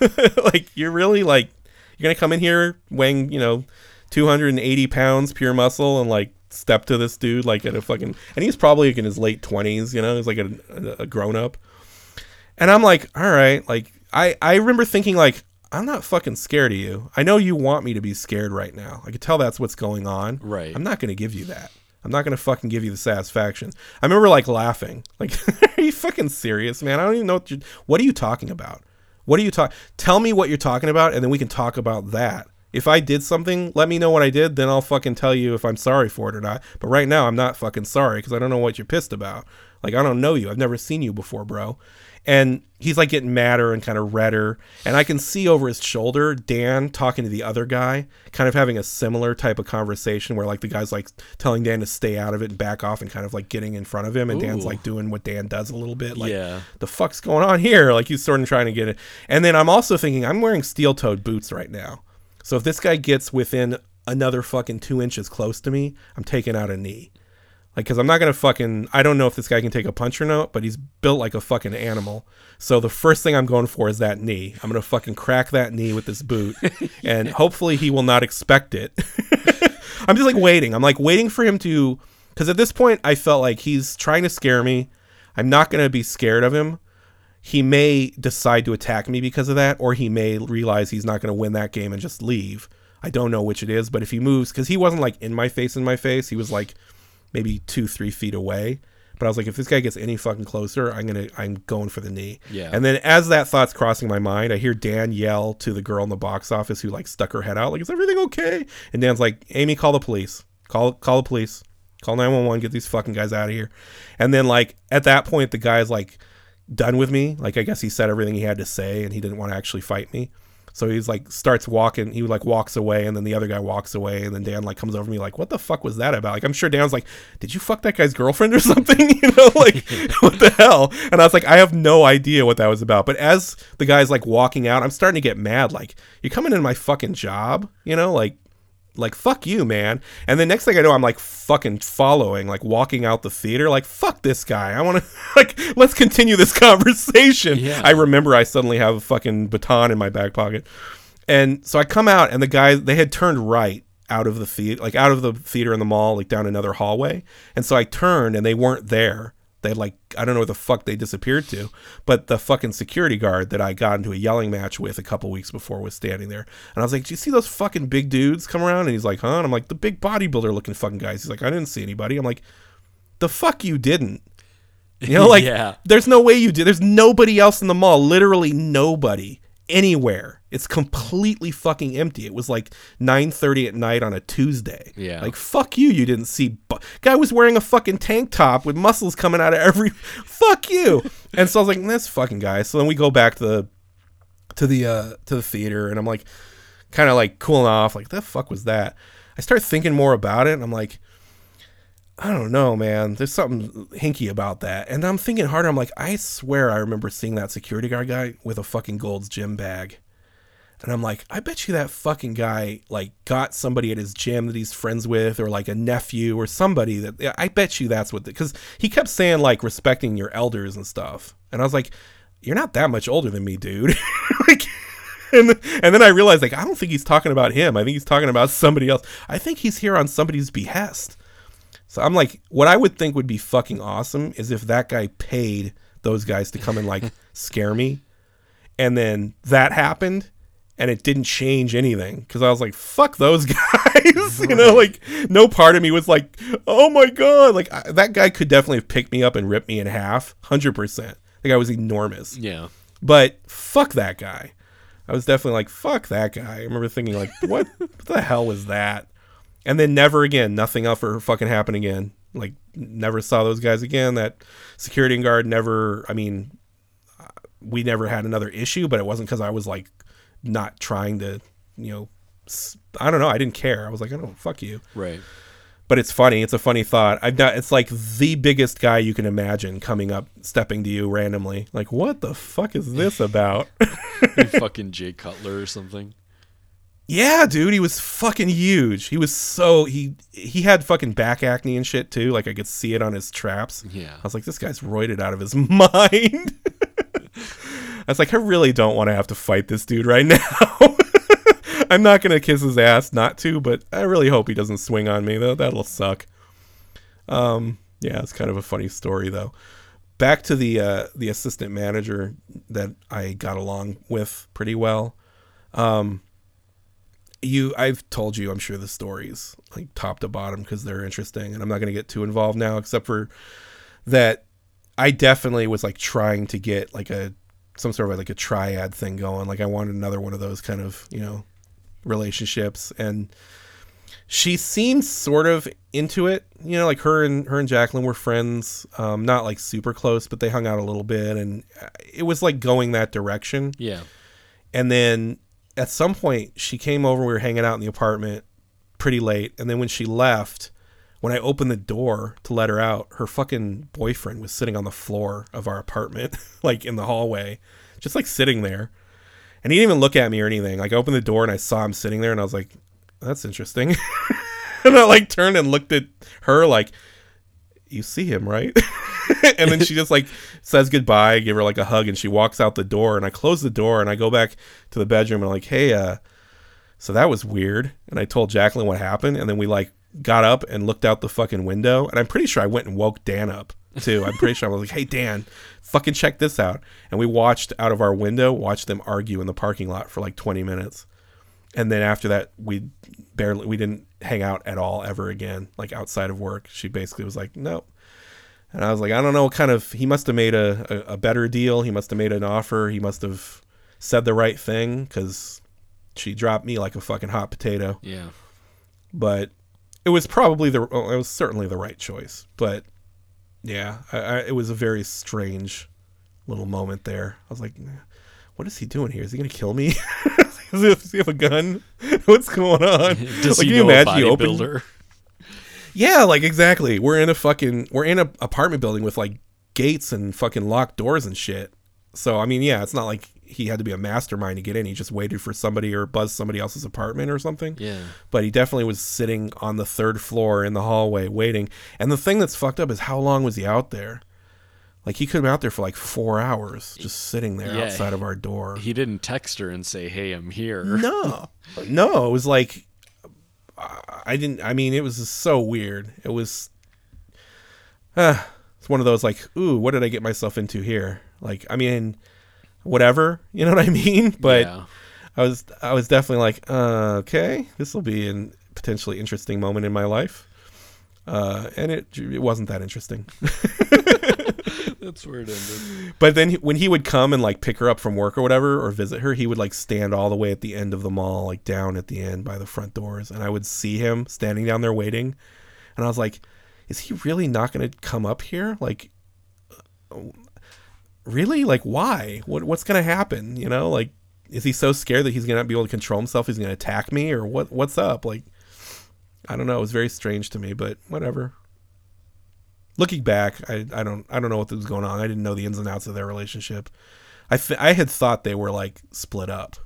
like you're really like you're gonna come in here weighing you know 280 pounds pure muscle and like step to this dude like at a fucking and he's probably like in his late 20s you know he's like a, a, grown up. And i'm like all right like i i remember thinking like i'm not fucking scared of you. I know you want me to be scared right now. I could tell that's what's going on. Right. i'm not gonna give you that i'm not gonna fucking give you the satisfaction i remember like laughing like are you fucking serious man i don't even know what you're. what are you talking about what are you talking tell me what you're talking about and then we can talk about that if I did something, let me know what I did, then I'll fucking tell you if I'm sorry for it or not. But right now, I'm not fucking sorry because I don't know what you're pissed about. Like, I don't know you. I've never seen you before, bro. And he's like getting madder and kind of redder. And I can see over his shoulder Dan talking to the other guy, kind of having a similar type of conversation where like the guy's like telling Dan to stay out of it and back off and kind of like getting in front of him. And Dan's like doing what Dan does a little bit. Like, Yeah. the fuck's going on here? Like he's sort of trying to get it. And then I'm also thinking I'm wearing steel toed boots right now. So if this guy gets within another fucking two inches close to me, I'm taking out a knee. Like, cause I'm not gonna fucking. I don't know if this guy can take a punch or not, but he's built like a fucking animal. So the first thing I'm going for is that knee. I'm gonna fucking crack that knee with this boot, and hopefully he will not expect it. I'm just like waiting. I'm like waiting for him to, because at this point I felt like he's trying to scare me. I'm not gonna be scared of him he may decide to attack me because of that, or he may realize he's not going to win that game and just leave. I don't know which it is, but if he moves, because he wasn't like in my face, in my face, he was like maybe two, three feet away. But I was like, if this guy gets any fucking closer, I'm gonna, I'm going for the knee. Yeah. And then as that thought's crossing my mind, I hear Dan yell to the girl in the box office who like stuck her head out, like, "Is everything okay?" And Dan's like, "Amy, call the police. Call, call the police. Call 911. Get these fucking guys out of here." And then like at that point, the guy's like done with me. Like I guess he said everything he had to say and he didn't want to actually fight me. So he's like starts walking, he like walks away and then the other guy walks away and then Dan like comes over to me like, What the fuck was that about? Like I'm sure Dan's like, Did you fuck that guy's girlfriend or something? You know, like what the hell? And I was like, I have no idea what that was about. But as the guy's like walking out, I'm starting to get mad, like, you're coming in my fucking job, you know, like like fuck you man. And the next thing i know i'm like fucking following like walking out the theater like fuck this guy. I want to like let's continue this conversation. Yeah. i remember i suddenly have a fucking baton in my back pocket. And so i come out and the guys they had turned right out of the theater like out of the theater in the mall like down another hallway. And so i turned and they weren't there they like i don't know where the fuck they disappeared to but the fucking security guard that i got into a yelling match with a couple weeks before was standing there. And i was like do you see those fucking big dudes come around? And he's like huh? And i'm like the big bodybuilder looking fucking guys. He's like i didn't see anybody. I'm like the fuck you didn't. You know like Yeah. there's no way you did. There's nobody else in the mall literally nobody anywhere it's completely fucking empty it was like 9:30 at night on a tuesday Yeah. like fuck you you didn't see bu- guy was wearing a fucking tank top with muscles coming out of every fuck you and so i was like this fucking guy so then we go back to the to the uh to the theater and i'm like kind of like cooling off like the fuck was that i start thinking more about it and i'm like I don't know, man. There's something hinky about that. And I'm thinking harder. I'm like, I swear I remember seeing that security guard guy with a fucking Gold's gym bag. And I'm like, I bet you that fucking guy like got somebody at his gym that he's friends with, or like a nephew or somebody that I bet you that's what because he kept saying like respecting your elders and stuff. And I was like, you're not that much older than me, dude. like and, and then I realized like I don't think he's talking about him. I think he's talking about somebody else. I think he's here on somebody's behest. So I'm like, what I would think would be fucking awesome is if that guy paid those guys to come and like scare me, and then that happened, and it didn't change anything because I was like, "Fuck those guys," you know. Like, no part of me was like, "Oh my god!" Like I, that guy could definitely have picked me up and ripped me in half, hundred percent. The guy was enormous, Yeah. but fuck that guy. I was definitely like, "Fuck that guy." I remember thinking like, "What, what the hell was that?" And then never again, nothing ever fucking happened again. Like, never saw those guys again. That security guard never. I mean, uh, we never had another issue, but it wasn't because I was like not trying to, you know, I don't know. I didn't care. I was like, I don't fuck you. Right. But it's funny. It's a funny thought. I've not. It's like the biggest guy you can imagine coming up, stepping to you randomly. Like, what the fuck is this about? fucking Jay Cutler or something. yeah, dude. He was fucking huge. He was so he he had fucking back acne and shit too. Like I could see it on his traps. Yeah. I was like, this guy's roided out of his mind. Was like, I really don't want to have to fight this dude right now. I'm not gonna kiss his ass, not to, but I really hope he doesn't swing on me though. That'll suck. Um, yeah, it's kind of a funny story though. Back to the uh, the assistant manager that I got along with pretty well. Um, you, I've told you, I'm sure the stories like top to bottom because they're interesting, and I'm not gonna get too involved now, except for that I definitely was like trying to get like a some sort of like a triad thing going. Like I wanted another one of those kind of, you know, relationships and she seemed sort of into it. You know, like her and her and Jacqueline were friends, um, not like super close, but they hung out a little bit and uh, it was like going that direction. Yeah. And then at some point, she came over. We were hanging out in the apartment pretty late. And then when she left, when I opened the door to let her out, her fucking boyfriend was sitting on the floor of our apartment, like in the hallway, just like sitting there. And he didn't even look at me or anything. Like I opened the door and I saw him sitting there, and I was like, "That's interesting." and I like turned and looked at her like, "You see him, right?" and then she just like says goodbye, give her like a hug, and she walks out the door. And I close the door and I go back to the bedroom and I'm like, "Hey, uh, so that was weird." And I told Jacqueline what happened, and then we like got up and looked out the fucking window. And I'm pretty sure I went and woke Dan up too. I'm pretty sure I was like, "Hey, Dan, fucking check this out." And we watched out of our window, watched them argue in the parking lot for like 20 minutes. And then after that, we barely we didn't hang out at all ever again, like outside of work. She basically was like, "Nope." And I was like, I don't know what kind of. He must have made a, a, a better deal. He must have made an offer. He must have said the right thing because she dropped me like a fucking hot potato. Yeah. But it was probably the. Well, it was certainly the right choice. But yeah, I, I, it was a very strange little moment there. I was like, what is he doing here? Is he gonna kill me? Does he- have a gun? What's going on? Does Like, he can you know a imagine you open- bodybuilder? Yeah, like exactly. We're in a fucking we're in an apartment building with like gates and fucking locked doors and shit. So I mean, yeah, it's not like he had to be a mastermind to get in. He just waited for somebody or buzzed somebody else's apartment or something. Yeah. But he definitely was sitting on the third floor in the hallway waiting. And the thing that's fucked up is how long was he out there? Like he could have been out there for like four hours, just sitting there Yeah, outside of our door. He didn't text her and say, "Hey, I'm here." No, no, it was like I didn't. I mean, it was just so weird. It was. Uh, it's one of those like, ooh, what did I get myself into here? Like, I mean, whatever, you know what I mean? But yeah. I was, I was definitely like, uh, okay, this will be an potentially interesting moment in my life. Uh, and it, it wasn't that interesting. That's where it ended. But then he, when he would come and like pick her up from work or whatever or visit her, he would like stand all the way at the end of the mall, like down at the end by the front doors, and I would see him standing down there waiting, and I was like, is he really not going to come up here? Like really? Like why? What what's going to happen, you know? Like is he so scared that he's going to be able to control himself? He's going to attack me or what what's up? Like I don't know, it was very strange to me, but whatever looking back, I, I don't I don't know what was going on. I didn't know the ins and outs of their relationship. I th- I had thought they were like split up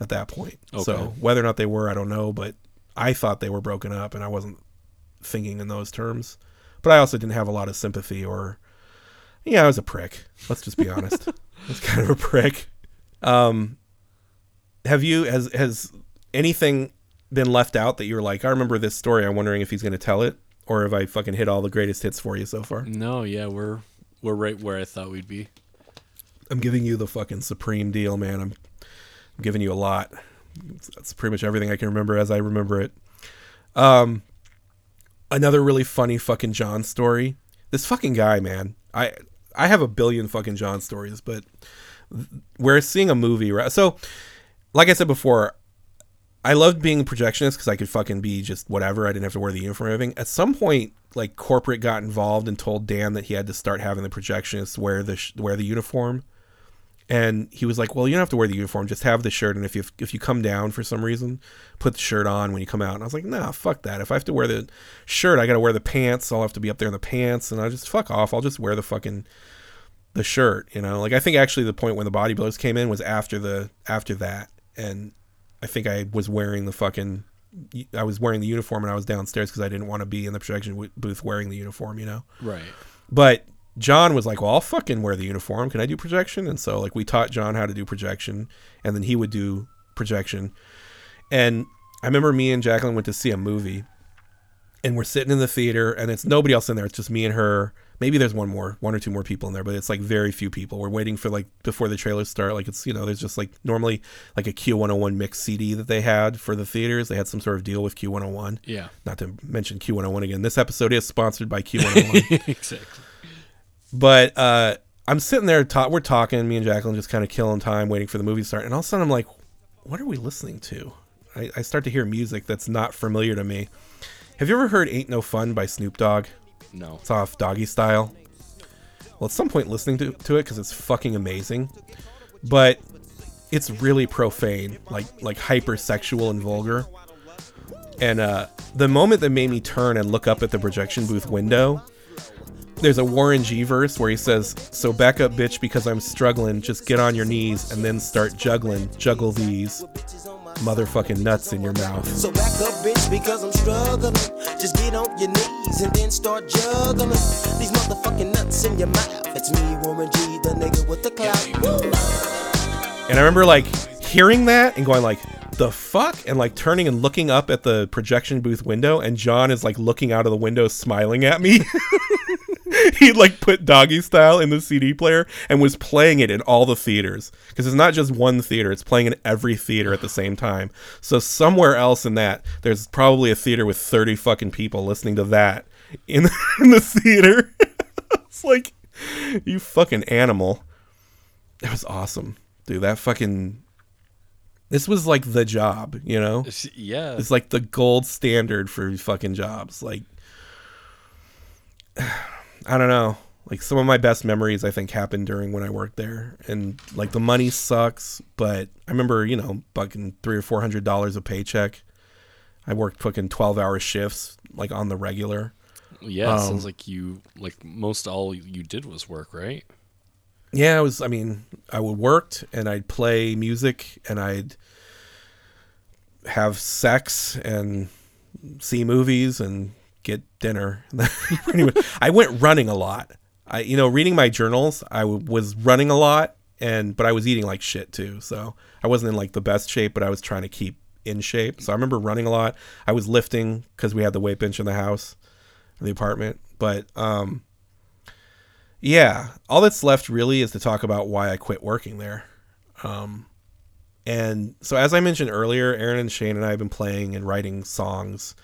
at that point. okay. So whether or not they were, I don't know. But I thought they were broken up, and I wasn't thinking in those terms. But I also didn't have a lot of sympathy, or yeah, I was a prick. Let's just be honest. I was kind of a prick. Um, have you has has anything been left out that you're like, I remember this story. I'm wondering if he's going to tell it, or have I fucking hit all the greatest hits for you so far? No, yeah, we're we're right where I thought we'd be. I'm giving you the fucking supreme deal, man. I'm I'm giving you a lot. That's pretty much everything I can remember as I remember it. Um, another really funny fucking John story. This fucking guy, man. I I have a billion fucking John stories, but we're seeing a movie, right? So, like I said before, I loved being a projectionist because I could fucking be just whatever. I didn't have to wear the uniform or anything. At some point, like corporate got involved and told Dan that he had to start having the projectionist wear the sh- wear the uniform. And he was like, "Well, you don't have to wear the uniform; just have the shirt. And if you if you come down for some reason, put the shirt on when you come out." And I was like, "Nah, fuck that. If I have to wear the shirt, I got to wear the pants. I'll have to be up there in the pants, and I just fuck off. I'll just wear the fucking the shirt. You know, like I think actually the point when the bodybuilders came in was after the after that, and I think I was wearing the fucking I was wearing the uniform and I was downstairs because I didn't want to be in the projection booth wearing the uniform. You know, Right. but John was like, "Well, I'll fucking wear the uniform. Can I do projection?" And so like we taught John how to do projection, and then he would do projection. And I remember me and Jacqueline went to see a movie, and we're sitting in the theater, and it's nobody else in there. It's just me and her. Maybe there's one more, one or two more people in there, but it's like very few people. We're waiting for like before the trailers start. Like it's you know there's just like normally like a Q101 mix CD that they had for the theaters. They had some sort of deal with Q101. Yeah. Not to mention Q101 again. This episode is sponsored by Q101 exactly. But uh, I'm sitting there, ta- we're talking, me and Jacqueline just kind of killing time, waiting for the movie to start, and all of a sudden I'm like, what are we listening to? I, I start to hear music that's not familiar to me. Have you ever heard "Ain't No Fun" by Snoop Dogg? No. It's off Doggystyle. Well, at some point listening to, to it because it's fucking amazing, but it's really profane, like like hypersexual and vulgar. And uh, the moment that made me turn and look up at the projection booth window, there's a Warren G verse where he says, "So back up, bitch, because I'm struggling. Just get on your knees and then start juggling. Juggle these motherfucking nuts in your mouth." So back up, bitch, because I'm struggling. Just get on your knees and then start juggling. These motherfucking nuts in your mouth. It's me, Warren G, the nigga with the clout. And I remember like hearing that and going like, the fuck? And like turning and looking up at the projection booth window and John is like looking out of the window smiling at me. he like put Doggystyle in the CD player and was playing it in all the theaters because it's not just one theater; it's playing in every theater at the same time. So somewhere else in that, there's probably a theater with thirty fucking people listening to that in the, in the theater. it's like you fucking animal. That was awesome, dude. That fucking. This was like the job, you know. Yeah. It's like the gold standard for fucking jobs. Like, I don't know. Like some of my best memories, I think, happened during when I worked there, and like the money sucks, but I remember, you know, fucking three or four hundred dollars a paycheck. I worked fucking twelve hour shifts, like on the regular. Yeah. it Um, sounds like you like most all you did was work, right? Yeah, I was. I mean, I would worked and I'd play music and I'd have sex and see movies and get dinner. I went running a lot. I, you know, reading my journals, I w- was running a lot, and but I was eating like shit too. So I wasn't in like the best shape, but I was trying to keep in shape. So I remember running a lot. I was lifting because we had the weight bench in the house, in the apartment. But um, yeah, all that's left really is to talk about why I quit working there. Um, and so, as I mentioned earlier, Aaron and Shane and I have been playing and writing songs,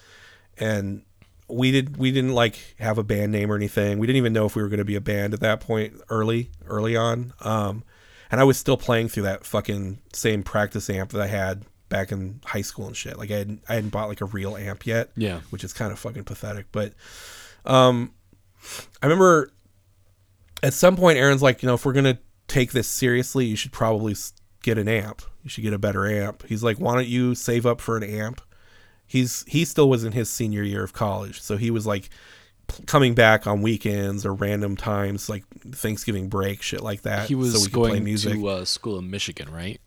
and we did we didn't like have a band name or anything. We didn't even know if we were going to be a band at that point early early on. Um, and I was still playing through that fucking same practice amp that I had back in high school and shit. Like I hadn't I hadn't bought like a real amp yet Yeah. which is kind of fucking pathetic. But um, I remember at some point Aaron's like, you know, if we're gonna take this seriously, you should probably get an amp. You should get a better amp. He's like, why don't you save up for an amp? He's he still was in his senior year of college, so he was like p- coming back on weekends or random times like Thanksgiving break, shit like that. He was so we could play going music. to uh, school in Michigan, right?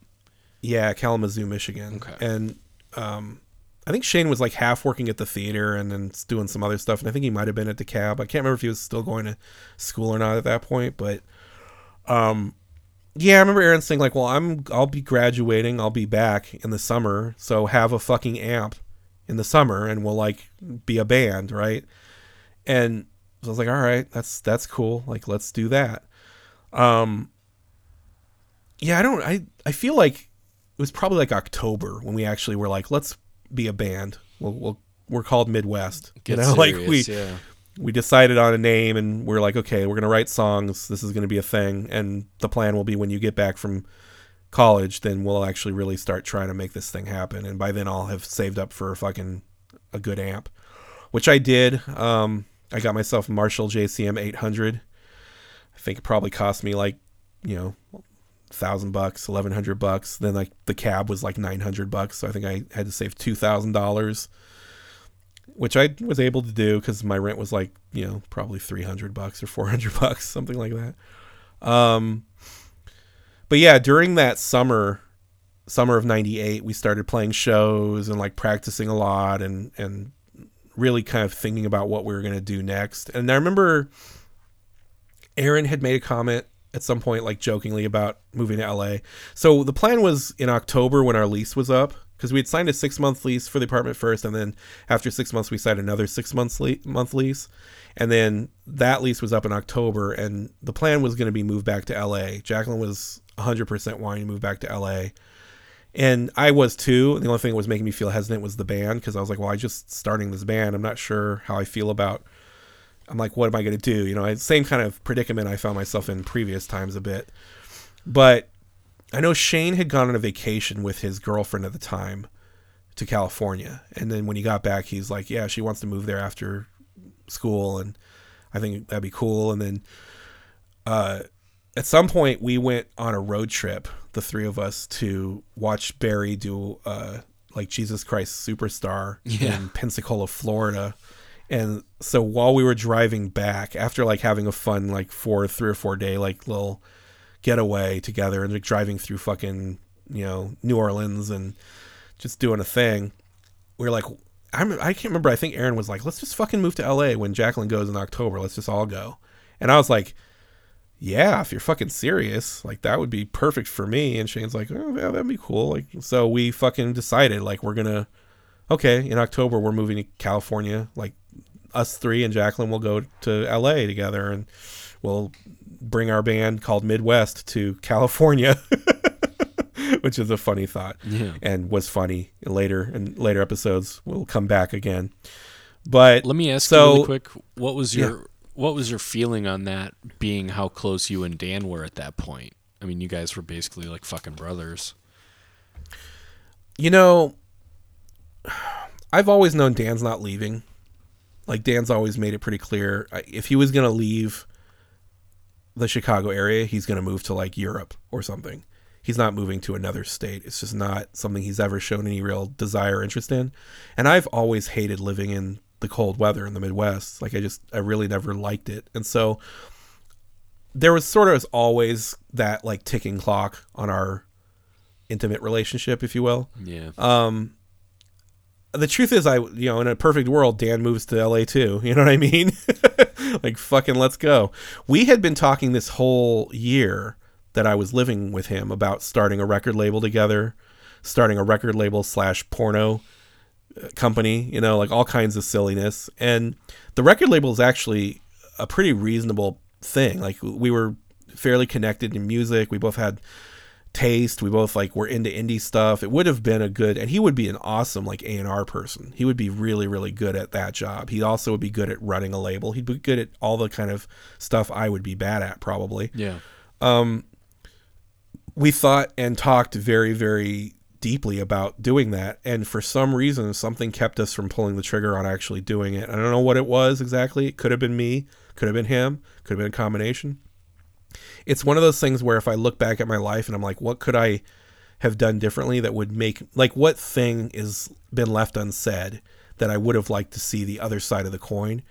Yeah, Kalamazoo, Michigan. Okay. And um, I think Shane was like half working at the theater and then doing some other stuff. And I think he might have been at the cab. I can't remember if he was still going to school or not at that point. But um, yeah, I remember Aaron saying like, "Well, I'm I'll be graduating. I'll be back in the summer, so have a fucking amp in the summer, and we'll like be a band, right?" And so I was like, "All right, that's that's cool. Like, let's do that." Um, yeah, I don't. I I feel like it was probably like October when we actually were like, let's be a band. We'll, we'll we're called Midwest. Get you know, like we serious, yeah. we decided on a name and we're like, okay, we're gonna write songs. This is gonna be a thing, and the plan will be when you get back from college, then we'll actually really start trying to make this thing happen. And by then, I'll have saved up for a fucking a good amp, which I did. Um, I got myself Marshall JCM 800. I think it probably cost me like, you know, thousand bucks, eleven hundred bucks. Then like the cab was like nine hundred bucks, so I think I had to save two thousand dollars, which I was able to do because my rent was like you know probably three hundred bucks or four hundred bucks, something like that. Um, but yeah, during that summer, summer of '98, we started playing shows and like practicing a lot and and really kind of thinking about what we were gonna do next. And I remember Aaron had made a comment at some point, like jokingly about moving to LA. So the plan was in October when our lease was up, because we had signed a six month lease for the apartment first, and then after six months we signed another six months le- month lease, and then that lease was up in October, and the plan was going to be moved back to LA. Jacqueline was 100% wanting to move back to LA. And I was too. The only thing that was making me feel hesitant was the band because I was like, well, I just starting this band. I'm not sure how I feel about I'm like, what am I going to do? You know, I, same kind of predicament I found myself in previous times a bit. But I know Shane had gone on a vacation with his girlfriend at the time to California. And then when he got back, he's like, yeah, she wants to move there after school. And I think that'd be cool. And then uh, at some point, we went on a road trip, the three of us, to watch Barry do uh, like Jesus Christ Superstar Yeah. in Pensacola, Florida. And so while we were driving back, after like having a fun like four, three or four day like little getaway together and like driving through fucking you know New Orleans and just doing a thing, We're like, I'm, I can't remember. I think Aaron was like, let's just fucking move to LA when Jacqueline goes in October. Let's just all go. And I was like, yeah, if you're fucking serious, like that would be perfect for me. And Shane's like, oh yeah, that'd be cool. Like so we fucking decided like we're gonna okay in October we're moving to California. Like us three and Jacqueline will go to LA together and we'll bring our band called Midwest to California. Which is a funny thought Yeah. and was funny later in later episodes will come back again. But Let me ask So- you really quick. What was your what was your feeling on that? Being how close you and Dan were at that point. I mean, you guys were basically like fucking brothers. You know, I've always known Dan's not leaving. Like Dan's always made it pretty clear if he was going to leave the Chicago area, he's going to move to like Europe or something. He's not moving to another state. It's just not something he's ever shown any real desire or interest in. And I've always hated living in the cold weather in the Midwest. Like I just I really never liked it. And so there was sort of always that like ticking clock on our intimate relationship, if you will Yeah. Um the truth is, I you know, in a perfect world, Dan moves to LA too. You know what I mean? like fucking, let's go. We had been talking this whole year that I was living with him about starting a record label together, starting a record label slash porno uh, company. You know, like all kinds of silliness. And the record label is actually a pretty reasonable thing. Like we were fairly connected in music. We both had taste. We both like were into indie stuff. It would have been a good, and he would be an awesome like A and R person. He would be really, really good at that job. He also would be good at running a label. He'd be good at all the kind of stuff I would be bad at probably. yeah. Um, We thought and talked very, very deeply about doing that, and for some reason, something kept us from pulling the trigger on actually doing it. I don't know what it was exactly. It could have been me. Could have been him. Could have been a combination. It's one of those things where if I look back at my life and I'm like, what could I have done differently that would make like what thing is been left unsaid that I would have liked to see the other side of the coin?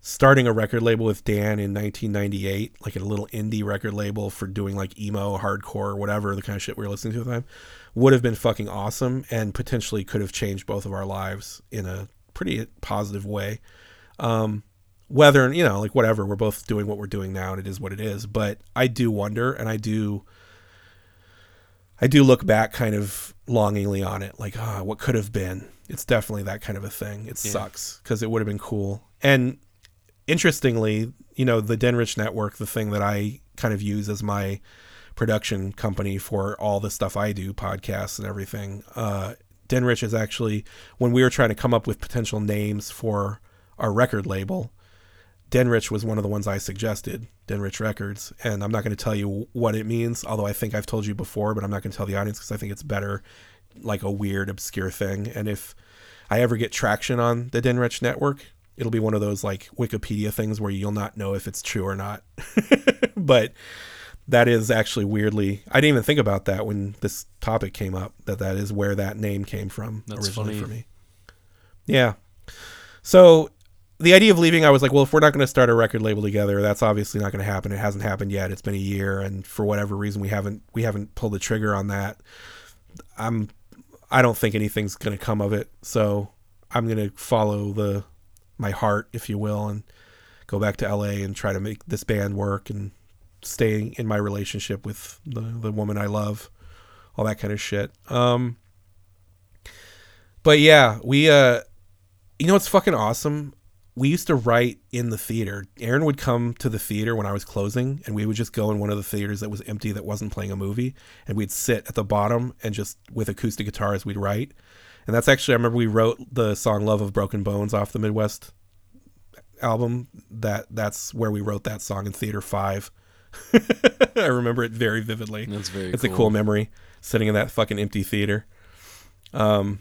Starting a record label with Dan in 1998, like a little indie record label for doing like emo, hardcore, whatever the kind of shit we were listening to at the time, would have been fucking awesome and potentially could have changed both of our lives in a pretty positive way um, whether and you know like whatever we're both doing what we're doing now and it is what it is but i do wonder and i do i do look back kind of longingly on it like ah what could have been it's definitely that kind of a thing it sucks because it would have been cool and interestingly you know the denrich network the thing that i kind of use as my production company for all the stuff I do, podcasts and everything. Uh, Denrich is actually when we were trying to come up with potential names for our record label. Denrich was one of the ones I suggested, Denrich Records, and I'm not going to tell you what it means, although I think I've told you before, but I'm not going to tell the audience because I think it's better, like a weird, obscure thing. And if I ever get traction on the Denrich network, it'll be one of those like Wikipedia things where you'll not know if it's true or not. but that is actually weirdly, I didn't even think about that when this topic came up. That that is where that name came from That's originally funny. for me. Yeah. So the idea of leaving, I was like, well, if we're not going to start a record label together, that's obviously not going to happen. It hasn't happened yet. It's been a year, and for whatever reason, we haven't we haven't pulled the trigger on that. I'm I don't think anything's going to come of it. So I'm going to follow the my heart, if you will, and go back to LA and try to make this band work and staying in my relationship with the the woman I love, all that kind of shit. Um but yeah, we uh you know what's fucking awesome? We used to write in the theater. Aaron would come to the theater when I was closing, and we would just go in one of the theaters that was empty that wasn't playing a movie, and we'd sit at the bottom and just with acoustic guitars we'd write. And that's actually I remember we wrote the song "Love of Broken Bones" off the Midwest album. That that's where we wrote that song in Theater Five. I remember it very vividly. That's very It's a cool. cool memory, sitting in that fucking empty theater. Um,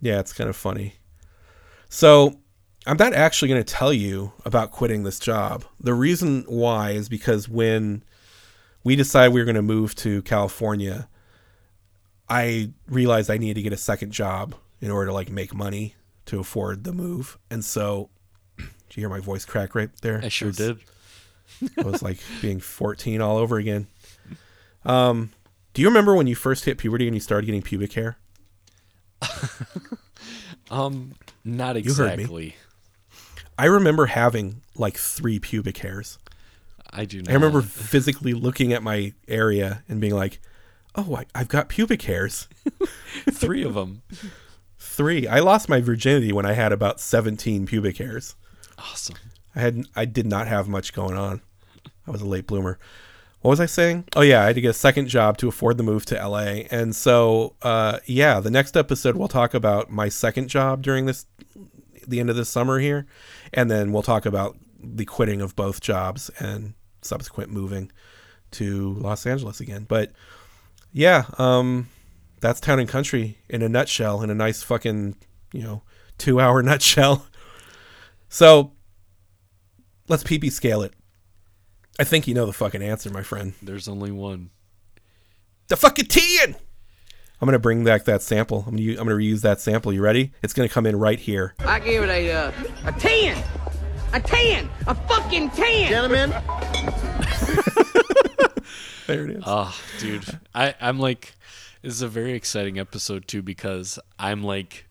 yeah, it's kind of funny. So, I'm not actually going to tell you about quitting this job. The reason why is because when we decided we were going to move to California, I realized I needed to get a second job in order to like make money to afford the move. And so, did you hear my voice crack right there? I sure It was- did. it was like being 14 all over again. Um, do you remember when you first hit puberty and you started getting pubic hair? Um, not You heard me. exactly. I remember having like three pubic hairs. I do not. I remember physically looking at my area and being like, "Oh, I, I've got pubic hairs." three of them. Three. I lost my virginity when I had about 17 pubic hairs. Awesome. I had I did not have much going on. I was a late bloomer. What was I saying? Oh yeah, I had to get a second job to afford the move to LA. And so uh, yeah, the next episode we'll talk about my second job during this the end of this summer here, and then we'll talk about the quitting of both jobs and subsequent moving to Los Angeles again. But yeah, um, that's town and country in a nutshell, in a nice fucking you know two hour nutshell. So let's PP scale it. I think you know the fucking answer, my friend. There's only one. The fucking ten. I'm gonna bring back that sample. I'm gonna u- I'm gonna reuse that sample. You ready? It's gonna come in right here. I gave it a uh, a ten, a ten, a fucking ten. Gentlemen, There it is. Oh, dude. I, I'm like, this is a very exciting episode, too, because I'm like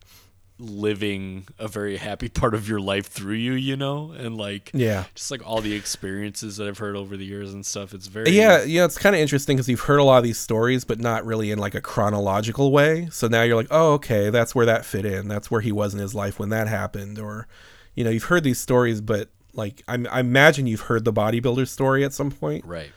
living a very happy part of your life through you, you know? And like, Yeah. just like all the experiences that I've heard over the years and stuff. It's very, Yeah, yeah, it's kind of interesting because you've heard a lot of these stories, but not really in like a chronological way. So now you're like, oh, okay, that's where that fit in. That's where he was in his life when that happened. Or, you know, you've heard these stories, but like, I, I imagine you've heard the bodybuilder story at some point. right.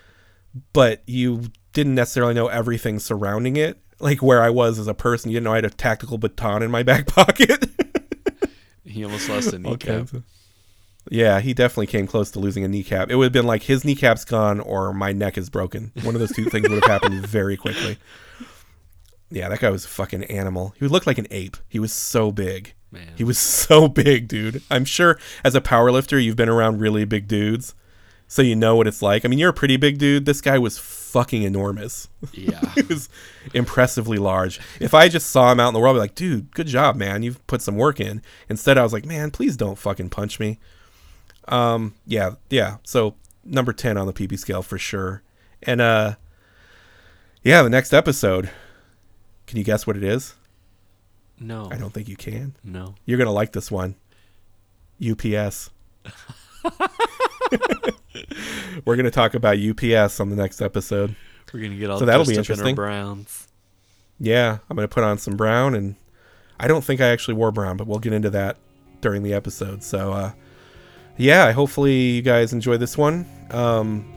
but you didn't necessarily know everything surrounding it. Like where I was as a person, you didn't know I had a tactical baton in my back pocket. He almost lost a kneecap. Yeah, he definitely came close to losing a kneecap. It would have been like his kneecap's gone or my neck is broken. One of those two things would have happened very quickly. Yeah, that guy was a fucking animal. He looked like an ape. He was so big. Man. He was so big, dude. I'm sure as a power lifter, you've been around really big dudes. So you know what it's like. I mean, you're a pretty big dude. This guy was fucking enormous. Yeah. he was impressively large. If I just saw him out in the world, I'd be like, dude, good job, man. You've put some work in. Instead, I was like, man, please don't fucking punch me. Um, yeah, yeah. So number 10 on the PP scale for sure. And, uh, yeah, the next episode. Can you guess what it is? No. I don't think you can. No. You're going to like this one. UPS. We're going to talk about UPS on the next episode. We're going to get all So that'll be up in our interesting. browns. Yeah, I'm going to put on some brown and I don't think I actually wore brown, but we'll get into that during the episode. So uh yeah, hopefully you guys enjoy this one. Um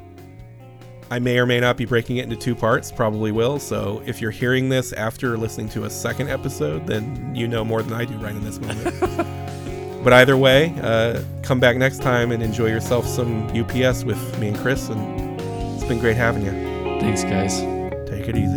I may or may not be breaking it into two parts, probably will. So if you're hearing this after listening to a second episode, then you know more than I do right in this moment. but either way, uh, come back next time and enjoy yourself some UPS with me and Chris. And it's been great having you. Thanks, guys. Take it easy.